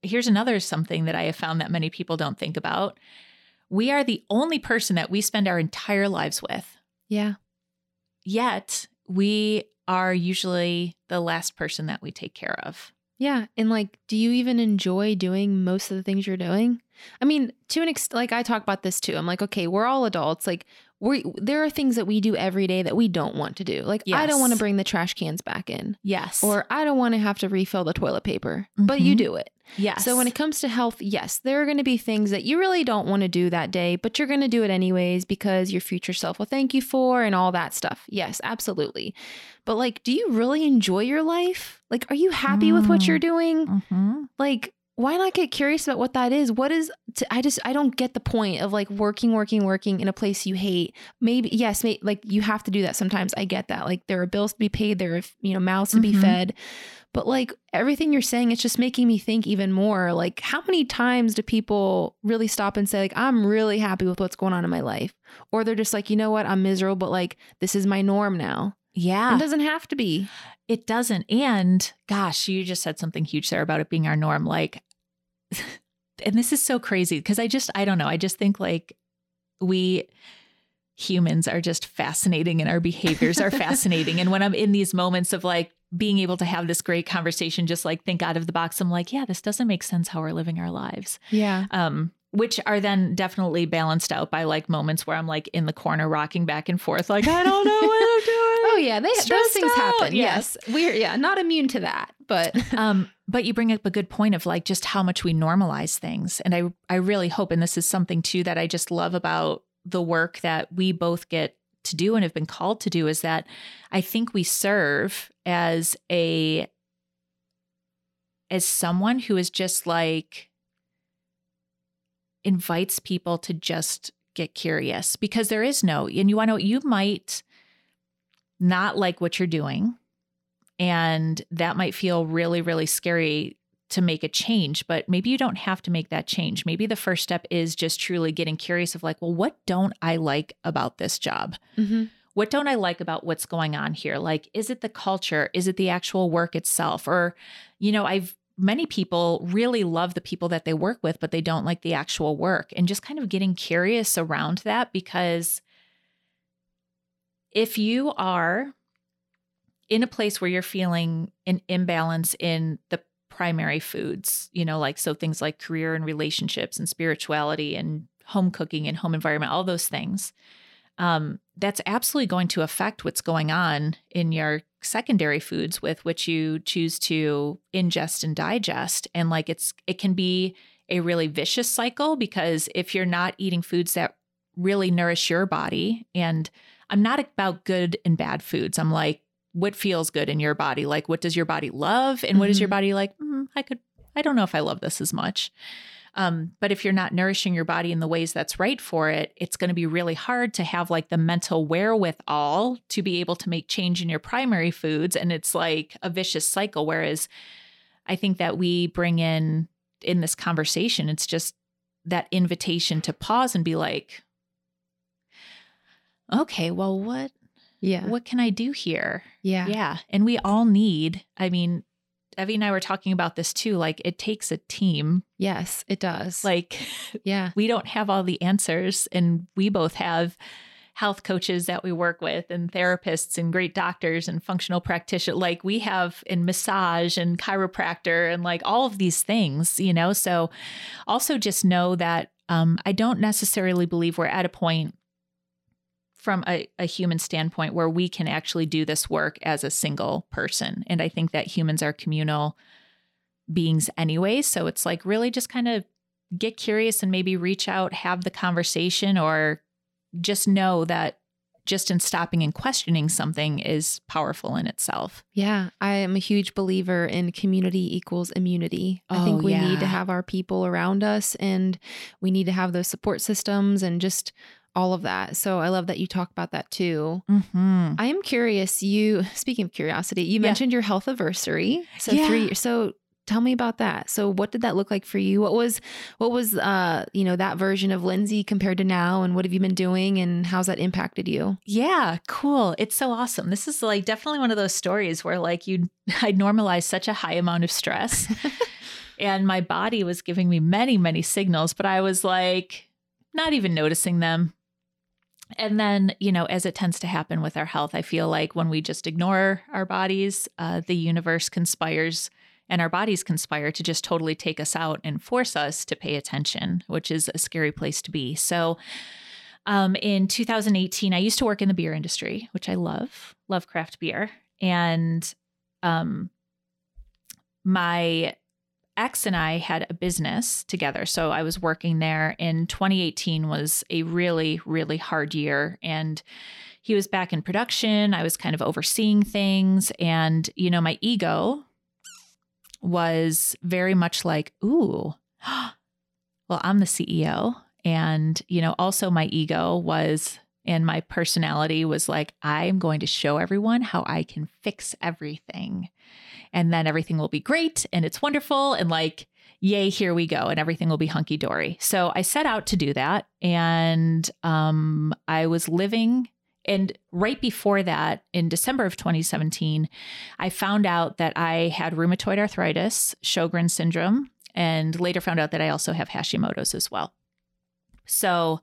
here's another something that I have found that many people don't think about we are the only person that we spend our entire lives with. Yeah. Yet we are usually the last person that we take care of. Yeah. And like, do you even enjoy doing most of the things you're doing? I mean, to an extent, like I talk about this too. I'm like, okay, we're all adults. Like, we there are things that we do every day that we don't want to do. Like yes. I don't want to bring the trash cans back in. Yes. Or I don't want to have to refill the toilet paper. Mm-hmm. But you mm-hmm. do it. Yes. So when it comes to health, yes, there are going to be things that you really don't want to do that day, but you're going to do it anyways because your future self will thank you for and all that stuff. Yes, absolutely. But like, do you really enjoy your life? Like, are you happy mm. with what you're mm. doing? Mm-hmm. Like, why not get curious about what that is? What is to, I just I don't get the point of like working, working, working in a place you hate. Maybe yes, may, like you have to do that sometimes. I get that. Like there are bills to be paid, there are you know mouths to mm-hmm. be fed. But like everything you're saying, it's just making me think even more. Like how many times do people really stop and say like I'm really happy with what's going on in my life, or they're just like you know what I'm miserable, but like this is my norm now. Yeah. It doesn't have to be. It doesn't. And gosh, you just said something huge there about it being our norm. Like and this is so crazy because I just, I don't know. I just think like we humans are just fascinating and our behaviors are fascinating. And when I'm in these moments of like being able to have this great conversation, just like think out of the box, I'm like, yeah, this doesn't make sense how we're living our lives. Yeah. Um, which are then definitely balanced out by like moments where I'm like in the corner rocking back and forth, like, I don't know what I'm doing. oh yeah, they, those things out. happen. Yes. yes. We're yeah, not immune to that. But um, but you bring up a good point of like just how much we normalize things. And I I really hope, and this is something too that I just love about the work that we both get to do and have been called to do is that I think we serve as a as someone who is just like invites people to just get curious because there is no, and you want to, you might not like what you're doing. And that might feel really, really scary to make a change, but maybe you don't have to make that change. Maybe the first step is just truly getting curious of like, well, what don't I like about this job? Mm-hmm. What don't I like about what's going on here? Like, is it the culture? Is it the actual work itself? Or, you know, I've many people really love the people that they work with, but they don't like the actual work. And just kind of getting curious around that because if you are in a place where you're feeling an imbalance in the primary foods, you know, like so things like career and relationships and spirituality and home cooking and home environment, all those things. Um, that's absolutely going to affect what's going on in your secondary foods with which you choose to ingest and digest. And like it's, it can be a really vicious cycle because if you're not eating foods that really nourish your body, and I'm not about good and bad foods, I'm like, what feels good in your body? Like, what does your body love? And what is your body like? Mm, I could, I don't know if I love this as much. Um, but if you're not nourishing your body in the ways that's right for it, it's going to be really hard to have like the mental wherewithal to be able to make change in your primary foods. And it's like a vicious cycle. Whereas I think that we bring in in this conversation, it's just that invitation to pause and be like, okay, well, what Yeah. what can I do here? Yeah. Yeah. And we all need, I mean, Evie and I were talking about this too. Like, it takes a team. Yes, it does. Like, yeah. we don't have all the answers, and we both have health coaches that we work with, and therapists, and great doctors, and functional practitioners. Like, we have in massage and chiropractor, and like all of these things, you know? So, also just know that um, I don't necessarily believe we're at a point from a, a human standpoint where we can actually do this work as a single person. And I think that humans are communal beings anyway. So it's like really just kind of get curious and maybe reach out, have the conversation, or just know that just in stopping and questioning something is powerful in itself. Yeah, I am a huge believer in community equals immunity. I oh, think Oh, we need to have our people around us and we need to have those support systems and just all of that. So I love that you talk about that too. Mm-hmm. I am curious, you speaking of curiosity, you Yeah. mentioned your health anniversary. So Yeah. 3 years. So tell me about that. So what did that look like for you? What was what was uh, you know, that version of Lindsay compared to now and what have you been doing and how's that impacted you? Yeah, cool. It's so awesome. This is like definitely one of those stories where like you I normalized such a high amount of stress and my body was giving me many many signals, but I was like not even noticing them. And then, you know, as it tends to happen with our health, I feel like when we just ignore our bodies, uh, the universe conspires and our bodies conspire to just totally take us out and force us to pay attention, which is a scary place to be. So, um, in 2018, I used to work in the beer industry, which I love, love craft beer. And um, my ex and I had a business together. So I was working there. In 2018 was a really, really hard year. And he was back in production. I was kind of overseeing things. And, you know, my ego was very much like, ooh, well, I'm the CEO. And, you know, also my ego was, and my personality was like, I'm going to show everyone how I can fix everything. And then everything will be great and it's wonderful. And like, yay, here we go. And everything will be hunky dory. So I set out to do that. And um, I was living. And right before that, in December of 2017, I found out that I had rheumatoid arthritis, Sjogren's syndrome, and later found out that I also have Hashimoto's as well. So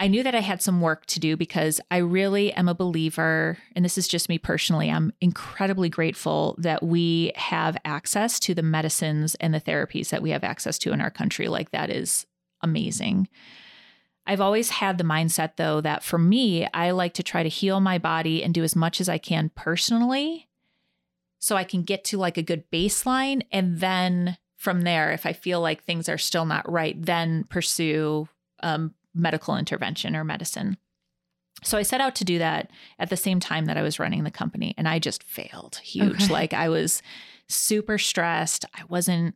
I knew that I had some work to do because I really am a believer, and this is just me personally. I'm incredibly grateful that we have access to the medicines and the therapies that we have access to in our country. Like, that is amazing. I've always had the mindset, though, that for me, I like to try to heal my body and do as much as I can personally so I can get to like a good baseline. And then from there, if I feel like things are still not right, then pursue um, medical intervention or medicine. So I set out to do that at the same time that I was running the company and I just failed huge. Okay. Like I was super stressed. I wasn't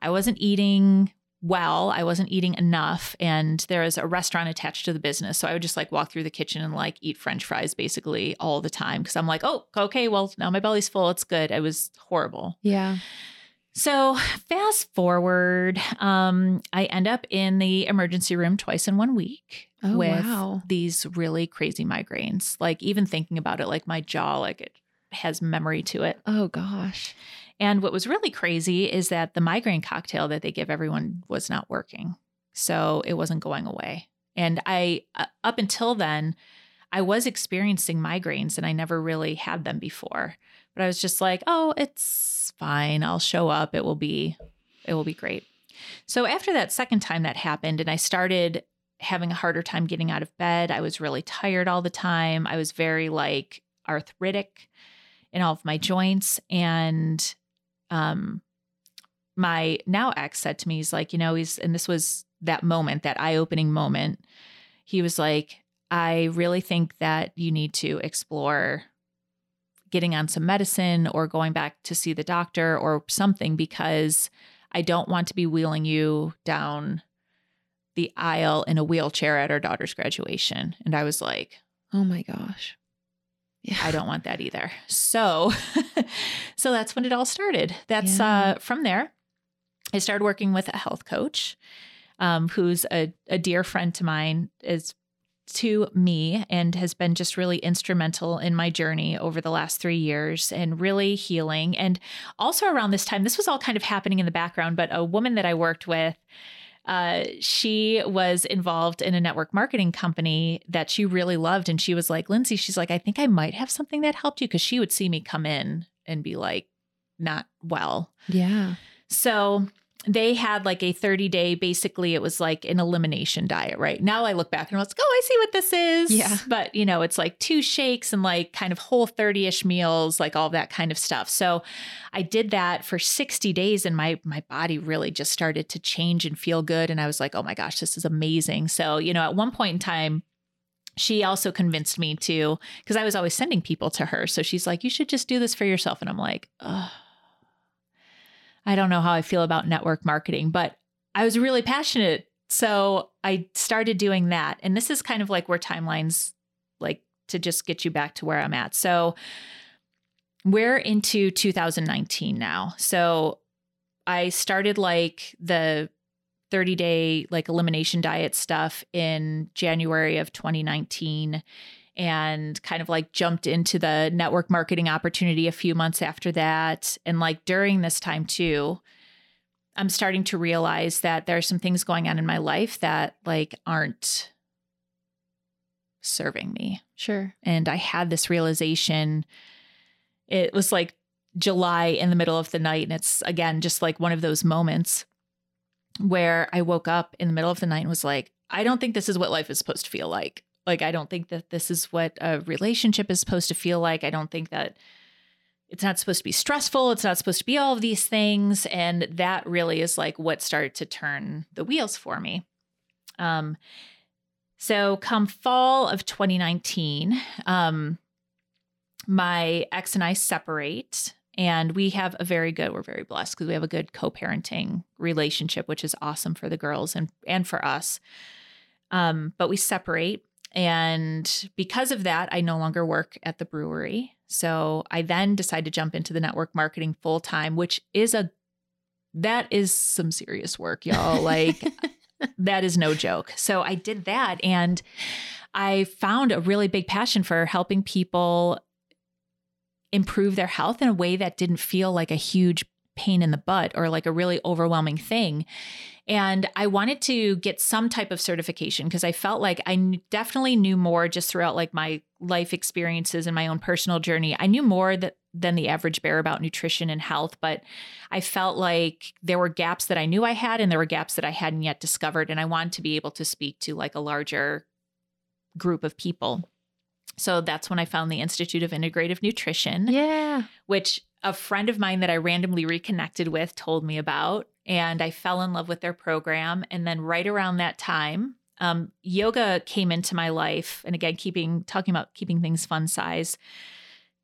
I wasn't eating well. I wasn't eating enough and there was a restaurant attached to the business. So I would just like walk through the kitchen and like eat french fries basically all the time cuz I'm like, "Oh, okay, well, now my belly's full. It's good." It was horrible. Yeah. So fast forward, um, I end up in the emergency room twice in one week Oh, with wow. these really crazy migraines. Like even thinking about it, like my jaw, like it has memory to it. Oh gosh. And what was really crazy is that the migraine cocktail that they give everyone was not working. So it wasn't going away. And I, uh, up until then, I was experiencing migraines and I never really had them before. But I was just like, oh, it's fine. I'll show up. It will be, it will be great. So after that second time that happened, and I started having a harder time getting out of bed, I was really tired all the time. I was very like arthritic in all of my joints. And um my now ex said to me, he's like, you know, he's and this was that moment, that eye-opening moment. He was like, I really think that you need to explore getting on some medicine or going back to see the doctor or something because I don't want to be wheeling you down the aisle in a wheelchair at our daughter's graduation. And I was like, oh my gosh. Yeah. I don't want that either. So so that's when it all started. That's Yeah. uh from there. I started working with a health coach um, who's a, a dear friend to mine is to me and has been just really instrumental in my journey over the last three years and really healing. And also around this time, this was all kind of happening in the background, but a woman that I worked with, uh, she was involved in a network marketing company that she really loved. And she was like, Lindsay, she's like, I think I might have something that helped you because she would see me come in and be like, not well. Yeah. So they had like a 30 day, basically, it was like an elimination diet, right? Now I look back and I was like, oh, I see what this is. Yeah. But, you know, it's like two shakes and like kind of Whole30 ish meals, like all that kind of stuff. So I did that for 60 days and my, my body really just started to change and feel good. And I was like, oh my gosh, this is amazing. So, you know, at one point in time, she also convinced me to, because I was always sending people to her. So she's like, you should just do this for yourself. And I'm like, oh, I don't know how I feel about network marketing, but I was really passionate. So I started doing that. And this is kind of like where timelines like to just get you back to where I'm at. So we're into 2019 now. So I started like the 30 day like elimination diet stuff in January of 2019 and kind of like jumped into the network marketing opportunity a few months after that. And like during this time too, I'm starting to realize that there are some things going on in my life that like aren't serving me. Sure. And I had this realization. It was like July in the middle of the night. And it's again just like one of those moments where I woke up in the middle of the night and was like, I don't think this is what life is supposed to feel like. Like, I don't think that this is what a relationship is supposed to feel like. I don't think that it's not supposed to be stressful. It's not supposed to be all of these things. And that really is like what started to turn the wheels for me. Um, so come fall of 2019, um, my ex and I separate and we have a very good, we're very blessed because we have a good co-parenting relationship, which is awesome for the girls and and for us. Um, but we separate. And because of that, I no longer work at the brewery. So I then decide to jump into the network marketing full time, which is a that is some serious work, y'all. Like that is no joke. So I did that and I found a really big passion for helping people improve their health in a way that didn't feel like a huge pain in the butt or like a really overwhelming thing. And I wanted to get some type of certification because I felt like I definitely knew more just throughout like my life experiences and my own personal journey. I knew more that than the average bear about nutrition and health, but I felt like there were gaps that I knew I had and there were gaps that I hadn't yet discovered and I wanted to be able to speak to like a larger group of people. So that's when I found the Institute of Integrative Nutrition Yeah. which a friend of mine that I randomly reconnected with told me about. And I fell in love with their program. And then right around that time, um, yoga came into my life. And again, keeping talking about keeping things fun size.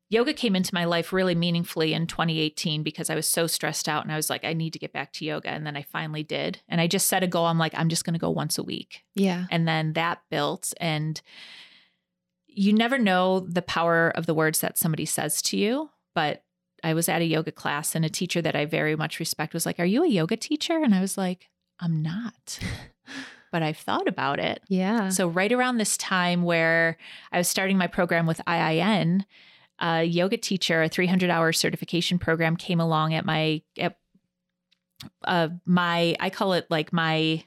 Yoga came into my life really meaningfully in 2018 because I was so stressed out and I was like, I need to get back to yoga. And then I finally did. And I just set a goal. I'm like, I'm just going to go once a week. Yeah. And then that built. And you never know the power of the words that somebody says to you. But I was at a yoga class and a teacher that I very much respect was like, Are you a yoga teacher? And I was like, I'm not. but I've thought about it. Yeah. So, right around this time where I was starting my program with IIN, a yoga teacher, a 300 hour certification program came along at my, at, uh, my, I call it like my,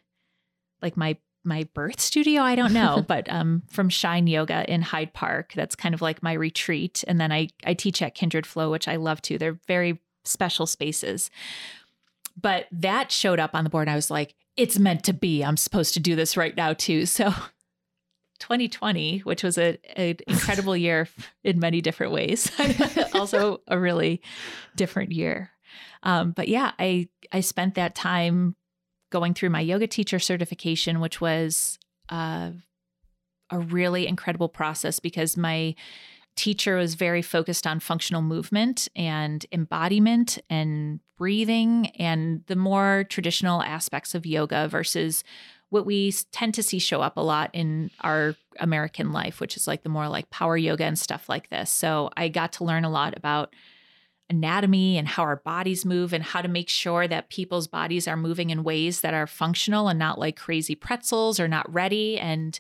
like my my birth studio. I don't know, but um, from Shine Yoga in Hyde Park. That's kind of like my retreat. And then I I teach at Kindred Flow, which I love too. They're very special spaces. But that showed up on the board. And I was like, it's meant to be. I'm supposed to do this right now too. So 2020, which was a, an incredible year in many different ways, also a really different year. Um, but yeah, I I spent that time going through my yoga teacher certification, which was uh, a really incredible process because my teacher was very focused on functional movement and embodiment and breathing and the more traditional aspects of yoga versus what we tend to see show up a lot in our American life, which is like the more like power yoga and stuff like this. So I got to learn a lot about anatomy and how our bodies move and how to make sure that people's bodies are moving in ways that are functional and not like crazy pretzels or not ready. And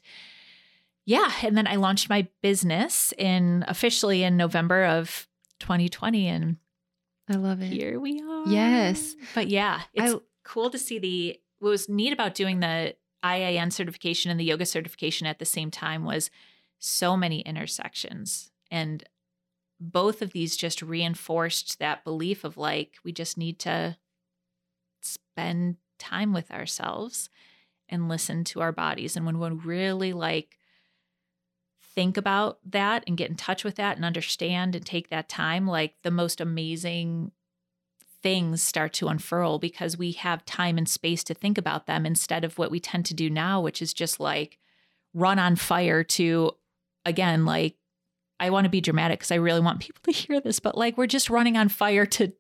yeah and then i launched my business in officially in november of 2020 and i love it. here we are. Yes. But yeah it's I, cool to see the what was neat about doing the IIN certification and the yoga certification at the same time was so many intersections. And both of these just reinforced that belief of like we just need to spend time with ourselves and listen to our bodies. And when we really like think about that and get in touch with that and understand and take that time like the most amazing things start to unfurl because we have time and space to think about them instead of what we tend to do now which is just like run on fire to again like I want to be dramatic because I really want people to hear this, but like we're just running on fire to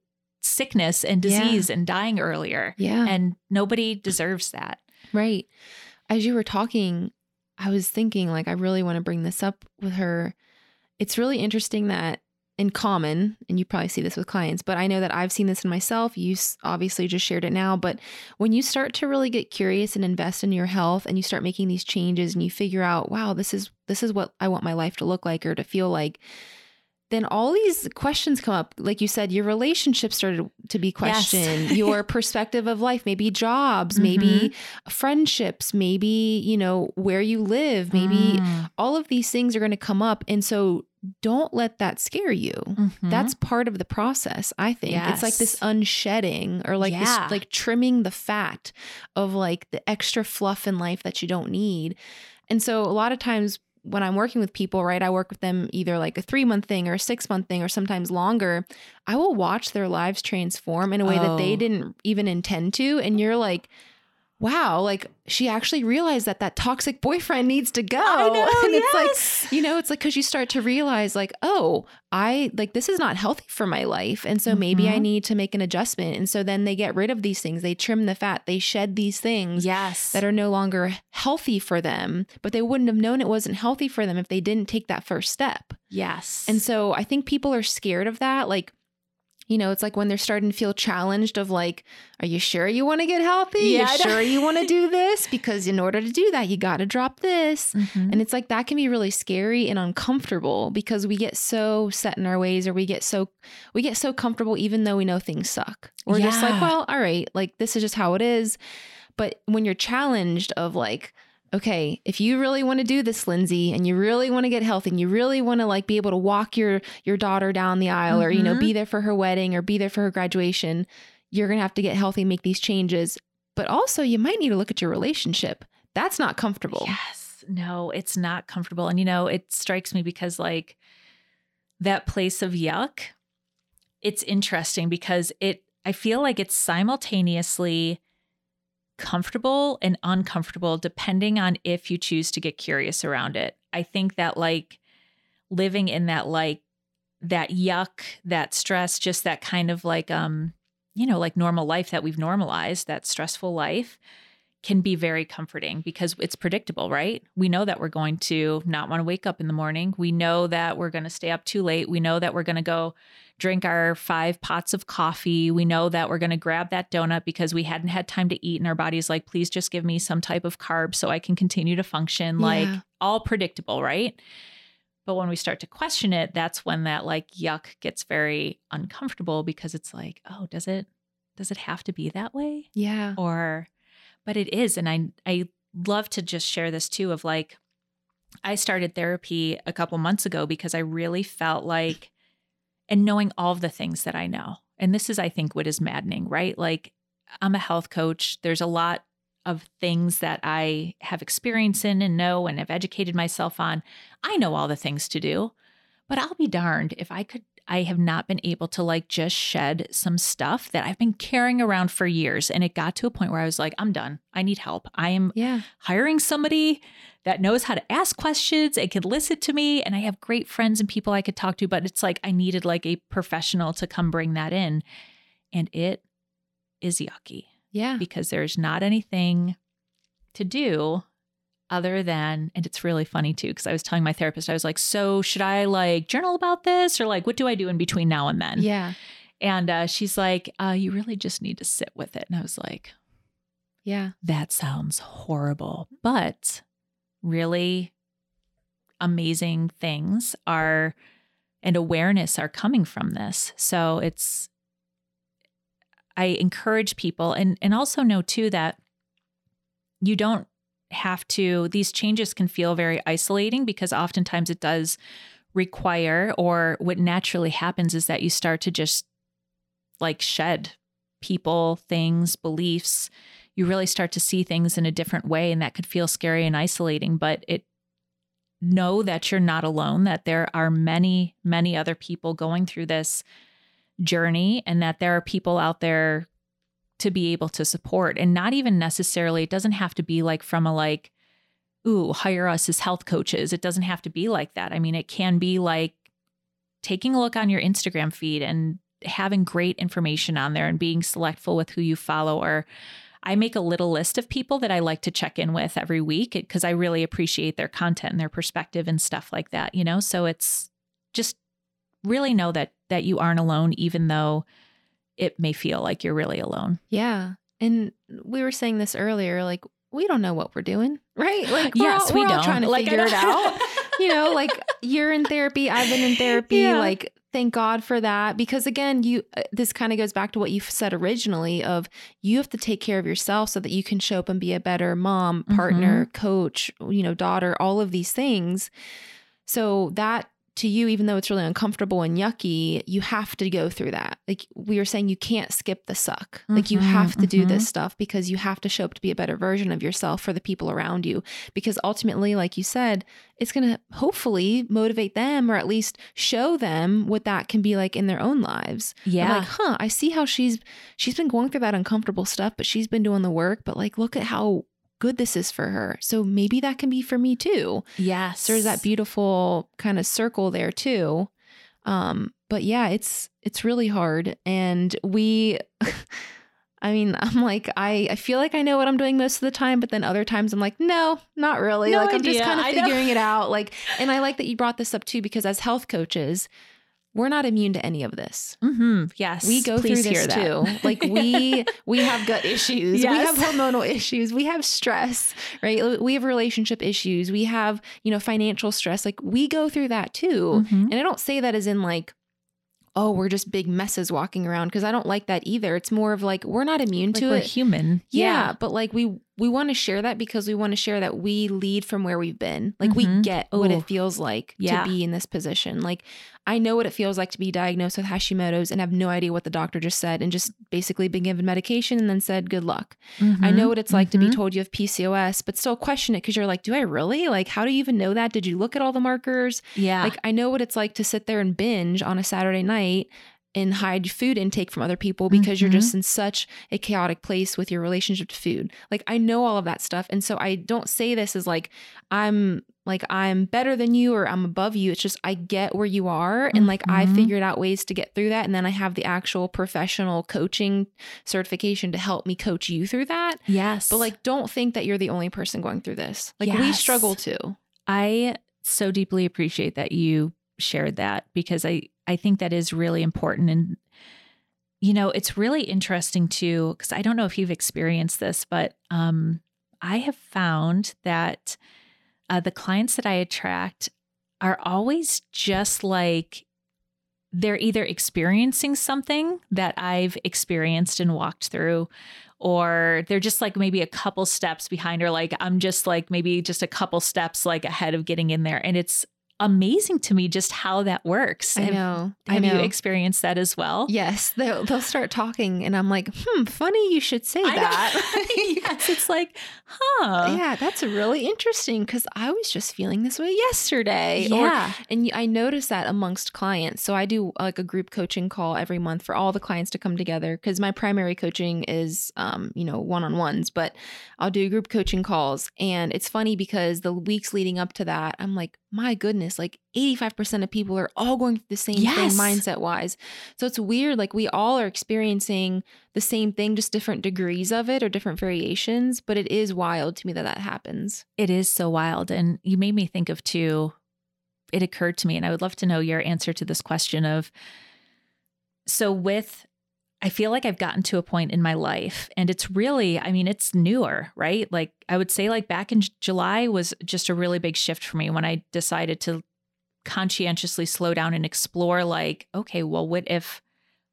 sickness and disease yeah. and dying earlier. Yeah. And nobody deserves that. Right. As you were talking, I was thinking, like, I really want to bring this up with her. It's really interesting that in common, and you probably see this with clients, but I know that I've seen this in myself. You obviously just shared it now, but when you start to really get curious and invest in your health and you start making these changes and you figure out, wow, this is this is what I want my life to look like or to feel like, then all these questions come up. Like you said, your relationship started to be questioned, yes. your perspective of life, maybe jobs, mm-hmm. maybe friendships, maybe, you know, where you live, maybe mm. all of these things are going to come up. And so don't let that scare you. Mm-hmm. That's part of the process, I think. Yes. It's like this unshedding or like yeah. this like trimming the fat of like the extra fluff in life that you don't need. And so a lot of times when I'm working with people, right, I work with them either like a three month thing or a six month thing or sometimes longer. I will watch their lives transform in a way oh. that they oh. didn't even intend to. And you're like, wow, like she actually realized that that toxic boyfriend needs to go. Know, and it's like, you know, it's like because you start to realize, like, oh, I like this is not healthy for my life. And so mm-hmm. maybe I mm-hmm. need to make an adjustment. And so then they get rid of these things, they trim the fat, they shed these things yes. that are no longer healthy for them, but they wouldn't have known it wasn't healthy for them if they didn't take that first step. Yes. And so I think people are scared of that. Like, you know, it's like when they're starting to feel challenged of like, are you sure you want to get healthy? Yeah, you sure you want to do this? Because in order to do that, you got to drop this. Mm-hmm. And it's like that can be really scary and uncomfortable because we get so set in our ways or we get so we get so comfortable even though we know things suck. We're yeah. just like, well, all right, like this is just how it is. But when you're challenged of like, okay, if you really want to do this, Lindsay, and you really want to get healthy and you really want to like be able to walk your your daughter down the aisle mm-hmm. or you know be mm-hmm. there for her wedding or be there for her graduation, you're going to have to get healthy, make these changes. But also, you might need to look at your relationship. That's not comfortable. Yes. No, it's not comfortable. And you know, it strikes me because like that place of yuck, it's interesting because it I feel like it's simultaneously comfortable and uncomfortable depending on if you choose to get curious around it. I think that like living in that like that yuck, that stress, just that kind of like um you know, like normal life that we've normalized, that stressful life can be very comforting because it's predictable, right? We know that we're going to not want to wake up in the morning. We know that we're going to stay up too late. We know that we're going to go drink our five pots of coffee. We know that we're going to grab that donut because we hadn't had time to eat and our body's like, please just give me some type of carb so I can continue to function. Yeah. Like all predictable, right? But when we start to question it, that's when that like yuck gets very uncomfortable because it's like, oh, does it does it have to be that way? Yeah. Or but it is and I I love to just share this too of like I started therapy a couple months ago because I really felt like and knowing all of the things that I know. And this is I think what is maddening, right? Like I'm a health coach. There's a lot of things that I have experience in and know and have educated myself on. I know all the things to do, but I'll be darned if I could I have not been able to like just shed some stuff that I've been carrying around for years. And it got to a point where I was like, I'm done. I need help. I am yeah. hiring somebody that knows how to ask questions and can listen to me. And I have great friends and people I could talk to, but it's like I needed like a professional to come bring that in. And it is yucky. Yeah. Because there's not anything to do other than and it's really funny too because i was telling my therapist i was like so should i like journal about this? Or like what do i do in between now and then? Yeah. And uh, she's like uh, you really just need to sit with it. And i was like yeah. That sounds horrible. But really amazing things are and awareness are coming from this. So it's i encourage people and and also know too that you don't have to, these changes can feel very isolating because oftentimes it does require, or what naturally happens is that you start to just like shed people, things, beliefs. You really start to see things in a different way, and that could feel scary and isolating. But it, know that you're not alone, that there are many, many other people going through this journey, and that there are people out there to be able to support. And not even necessarily it doesn't have to be like from a like ooh hire us as health coaches. It doesn't have to be like that. I mean it can be like taking a look on your instagram feed and having great information on there and being selectful with who you follow. Or I make a little list of people that I like to check in with every week because I really appreciate their content and their perspective and stuff like that, you know? So it's just really know that that you aren't alone even though it may feel like you're really alone. Yeah. And we were saying this earlier like we don't know what we're doing, right? Like yes, all, we don't trying to like, figure it out. you know, like you're in therapy, I've been in therapy, yeah. like thank God for that because again, you uh, this kind of goes back to what you said originally of you have to take care of yourself so that you can show up and be a better mom, partner, mm-hmm. coach, you know, daughter, all of these things. So that to you, even though it's really uncomfortable and yucky, you have to go through that. Like we were saying, you can't skip the suck. Mm-hmm, like you mm-hmm, have to mm-hmm. do this mm-hmm. stuff because you have to show up to be a better version of yourself for the people around you. Because ultimately, like you said, it's going to hopefully motivate them or at least show them what that can be like in their own lives. Yeah. like, huh, I see how she's she's been going through that uncomfortable stuff, but she's been doing the work. But like, look at how good this is for her. So maybe that can be for me too. Yes. There's that beautiful kind of circle there too. Um, but yeah, it's it's really hard. And we I mean, I'm like, I, I feel like I know what I'm doing most of the time, but then other times I'm like, no, not really. No like idea. I'm just kind of figuring it out. Like, and I like that you brought this up too, because as health coaches, we're not immune to any of this. Mm-hmm. Yes, we go through this too. like we we have gut issues. Yes. We have hormonal issues. We have stress, right? We have relationship issues. We have you know financial stress. Like we go through that too. Mm-hmm. And I don't say that as in like oh, we're just big messes walking around because I don't like that either. It's more of like we're not immune like to we're it. Human, yeah, yeah, but like we we want to share that because we want to share that we lead from where we've been. Like mm-hmm. we get Ooh. what it feels like yeah. to be in this position. Like I know what it feels like to be diagnosed with Hashimoto's and have no idea what the doctor just said and just basically been given medication and then said good luck. Mm-hmm. I know what it's like mm-hmm. to be mm-hmm. told you have PCOS, but still question it because you're like, do I really? Like, how do you even know that? Did you look at all the markers? Yeah. Like I know what it's like to sit there and binge on a Saturday night and hide food intake from other people because mm-hmm. you're just mm-hmm. in such a chaotic place with your relationship to food. Like I know all of that stuff. And so I don't say this as like I'm like I'm better than you or I'm above you. It's just I get where you are and mm-hmm. like I mm-hmm. figured out ways to get through that and then I have the actual professional coaching certification to help me coach you through that. Yes. But like don't think that you're the only person going through this. Like yes. we struggle too. I so deeply appreciate that you shared that because I I think that is really important. And, you know, it's really interesting too, because I don't know if you've experienced this, but um, I have found that uh, the clients that I attract are always just like they're either experiencing something that I've experienced and walked through, or they're just like maybe a couple steps behind, or like I'm just like maybe just a couple steps like ahead of getting in there. And it's amazing to me just how that works. I know. Have, I know. you experienced that as well? Yes, they'll, they'll start talking, and I'm like, hmm, funny you should say I that. yes, it's like, huh? yeah, that's really interesting because I was just feeling this way yesterday. Or- Yeah. and I notice that amongst clients. So I do like a group coaching call every month for all the clients to come together because my primary coaching is, um, you know, one on ones, but I'll do group coaching calls. And it's funny because the weeks leading up to that, I'm like, my goodness, like 85% of people are all going through the same Yes. thing mindset wise. So it's weird. Like we all are experiencing the same thing, just different degrees of it or different variations. But it is wild to me that that happens. It is so wild. And you made me think of two. it occurred to me, and I would love to know your answer to this question of so with I feel like I've gotten to a point in my life and it's really, I mean, it's newer, right? Like I would say like back in July was just a really big shift for me when I decided to conscientiously slow down and explore like, okay, well, what if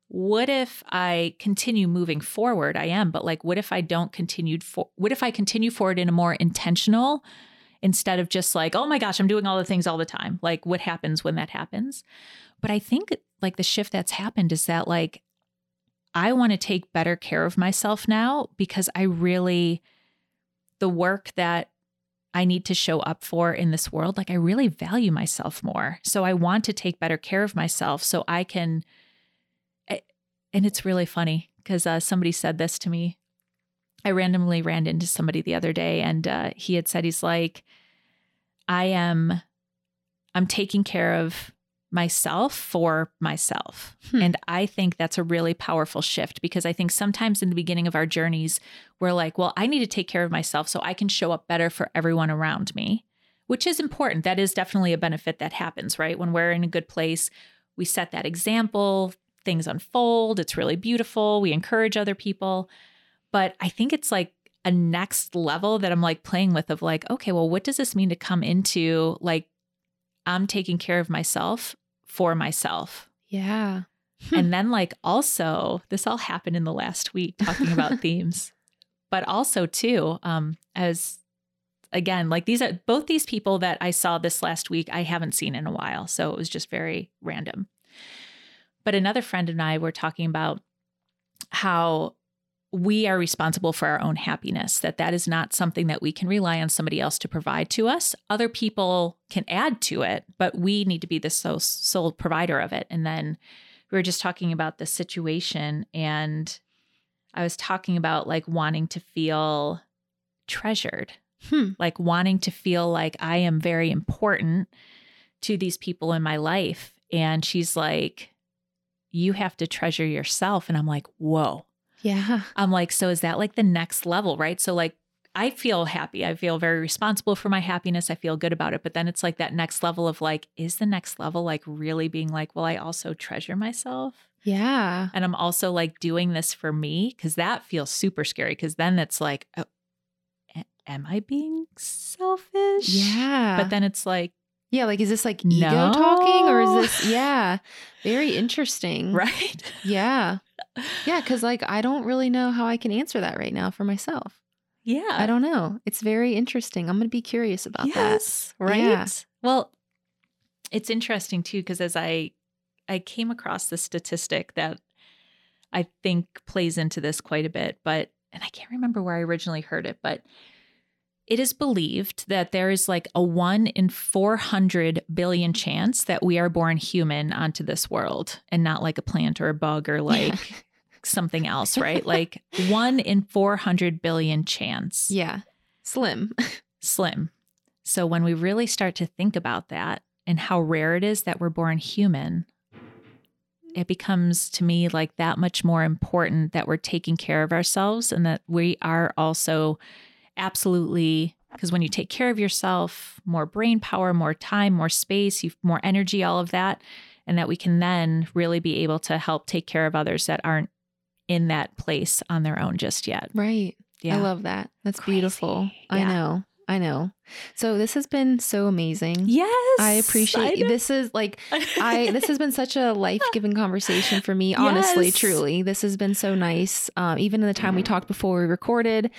what if I continue moving forward? I am, but like what if I don't continue for what if I continue forward in a more intentional instead of just like, oh my gosh, I'm doing all the things all the time. Like what happens when that happens? But I think like the shift that's happened is that like I want to take better care of myself now because I really the work that I need to show up for in this world, like I really value myself more. So I want to take better care of myself so I can and it's really funny because uh, somebody said this to me. I randomly ran into somebody the other day and uh, he had said, he's like, I am, I'm taking care of myself for myself. Hmm. And I think that's a really powerful shift because I think sometimes in the beginning of our journeys, we're like, well, I need to take care of myself so I can show up better for everyone around me, which is important. That is definitely a benefit that happens, right? When we're in a good place, we set that example, things unfold, it's really beautiful, we encourage other people. But I think it's like a next level that I'm like playing with of like, okay, well, what does this mean to come into like, I'm taking care of myself for myself. Yeah. and then, like, also, this all happened in the last week talking about themes, but also, too, um, as again, like these are both these people that I saw this last week, I haven't seen in a while. So it was just very random. But another friend and I were talking about how we are responsible for our own happiness that that is not something that we can rely on somebody else to provide to us. Other people can add to it but we need to be the sole, sole provider of it. And then we were just talking about the situation and i was talking about like wanting to feel treasured Hmm. like wanting to feel like i am very important to these people in my life. And she's like you have to treasure yourself. And i'm like whoa Yeah. I'm like, so is that like the next level, right? So like I feel happy. I feel very responsible for my happiness. I feel good about it. But then it's like that next level of like, is the next level like really being like, well, I also treasure myself? Yeah. And I'm also like doing this for me because that feels super scary. Because then it's like, oh, am I being selfish? Yeah. But then it's like, yeah, like is this like ego No. talking or is this yeah. Very interesting. right? Yeah. Yeah, cuz like I don't really know how I can answer that right now for myself. Yeah. I don't know. It's very interesting. I'm going to be curious about that. right? Yeah. Well, it's interesting too because as I I came across this statistic that I think plays into this quite a bit, but and I can't remember where I originally heard it, but it is believed that there is like a 1 in 400 billion chance that we are born human onto this world and not like a plant or a bug or like something else, right? like 1 in 400 billion chance yeah. Slim. slim. So when we really start to think about that and how rare it is that we're born human, it becomes to me like that much more important that we're taking care of ourselves and that we are also absolutely because when you take care of yourself, more brain power, more time, more space, you've more energy, all of that, and that we can then really be able to help take care of others that aren't in that place on their own just yet. right. Yeah. I love that. That's Crazy. beautiful. I know. I know. So this has been so amazing. Yes. I appreciate know. this is like I this has been such a life-giving conversation for me, honestly, Yes. truly. This has been so nice. Um, even in the time we talked before we recorded.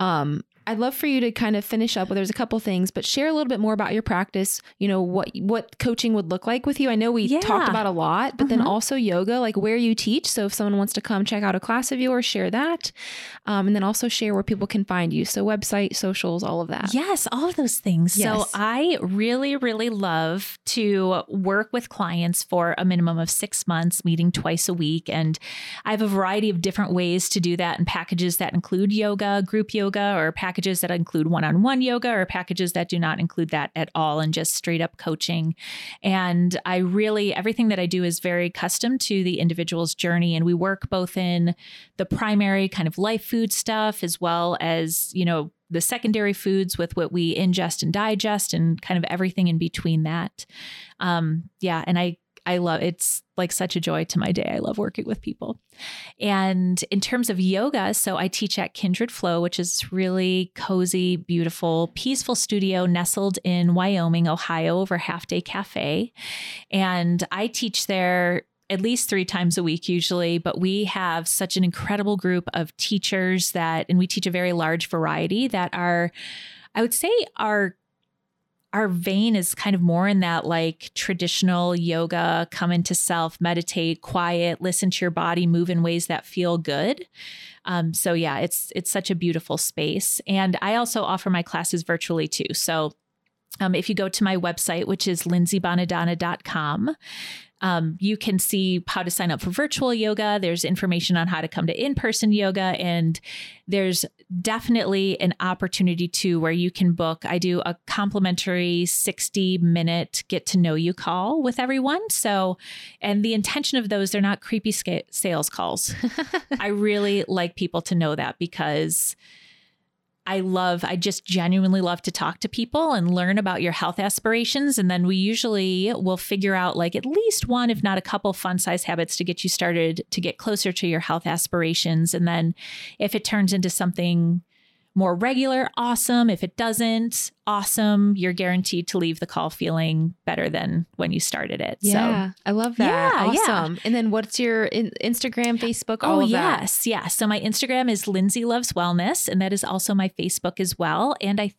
Um, I'd love for you to kind of finish up. Well, there's a couple things, but share a little bit more about your practice. You know what what coaching would look like with you. I know we Yeah. talked about a lot, but then Mhm. also yoga, like where you teach. So if someone wants to come check out a class of yours, share that, um, and then also share where people can find you. So website, socials, all of that. Yes, all of those things. So I really, really love to work with clients for a minimum of six months, meeting twice a week. And I have a variety of different ways to do that and packages that include yoga, group yoga, or packages that include one on one yoga, or packages that do not include that at all and just straight up coaching. And I really, everything that I do is very custom to the individual's journey. And we work both in the primary kind of life food stuff as well as, you know, the secondary foods with what we ingest and digest and kind of everything in between that. Um, yeah. And I, I love it's like such a joy to my day. I love working with people. And in terms of yoga, so I teach at Kindred Flow, which is really cozy, beautiful, peaceful studio nestled in Wyoming, Ohio, over Half Day Cafe. And I teach there at least three times a week usually but we have such an incredible group of teachers that and we teach a very large variety that are i would say our our vein is kind of more in that like traditional yoga come into self meditate quiet listen to your body move in ways that feel good. Um, so yeah it's it's such a beautiful space. And i also offer my classes virtually too. So um, if you go to my website, which is lindsaybonadonna.com, um, you can see how to sign up for virtual yoga. There's information on how to come to in person yoga. And there's definitely an opportunity too where you can book. I do a complimentary 60 minute get to know you call with everyone. So, and the intention of those, they're not creepy sales calls. I really like people to know that because I love, I just genuinely love to talk to people and learn about your health aspirations. And then we usually will figure out like at least one, if not a couple fun size habits to get you started to get closer to your health aspirations. And then if it turns into something more regular, awesome. If it doesn't, awesome. You're guaranteed to leave the call feeling better than when you started it. So, yeah, I love that. Yeah, yeah. awesome. And then what's your in- Instagram, Facebook, all oh, of that? yes. Yeah. So my Instagram is Lindsay Loves Wellness, and that is also my Facebook as well. And I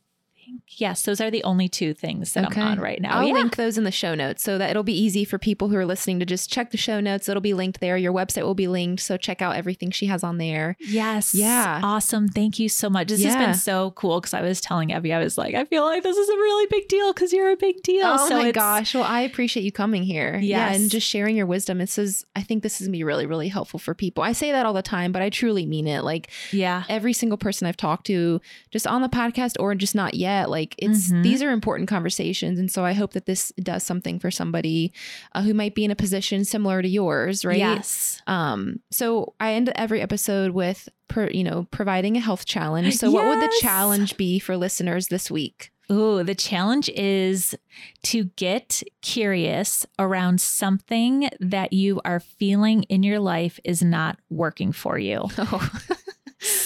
think, yes, those are the only two things that Okay. I'm on right now. I'll yeah. link those in the show notes so that it'll be easy for people who are listening to just check the show notes. It'll be linked there. Your website will be linked. So check out everything she has on there. Yes. Yeah. Awesome. Thank you so much. This has been so cool because I was telling Evie, I was like, I feel like this is a really big deal because you're a big deal. Oh so my gosh. Well, I appreciate you coming here. Yeah. And just sharing your wisdom. This is, I think this is going to be really, really helpful for people. I say that all the time, but I truly mean it. Like Yeah. every single person I've talked to, just on the podcast or just not yet, like it's, Mhm. these are important conversations. And so I hope that this does something for somebody uh, who might be in a position similar to yours, right? Yes. Um, so I end every episode with, per, you know, providing a health challenge. So what would the challenge be for listeners this week? Ooh, the challenge is to get curious around something that you are feeling in your life is not working for you. Oh,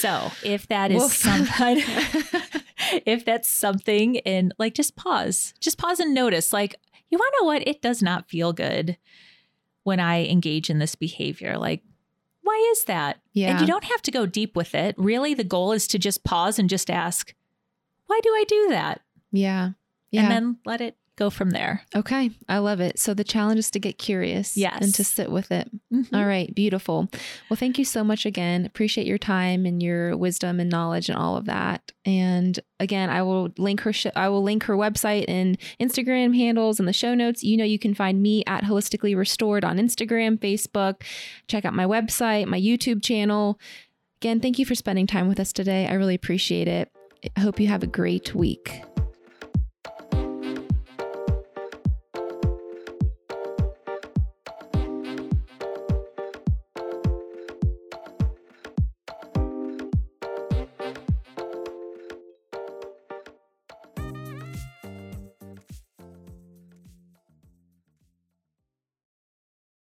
So if that is Woof. some kind if that's something and like just pause, just pause and notice, like, you want to know what? It does not feel good when I engage in this behavior. Like, why is that? yeah. And you don't have to go deep with it. Really, the goal is to just pause and just ask, why do I do that? yeah. Yeah. And then let it go from there. okay. I love it. So the challenge is to get curious Yes. and to sit with it. Mhm. All right. Beautiful. Well, thank you so much again. Appreciate your time and your wisdom and knowledge and all of that. And again, I will link her. Sh- I will link her website and Instagram handles in the show notes. You know, you can find me at Holistically Restored on Instagram, Facebook. Check out my website, my YouTube channel. Again, thank you for spending time with us today. I really appreciate it. I hope you have a great week.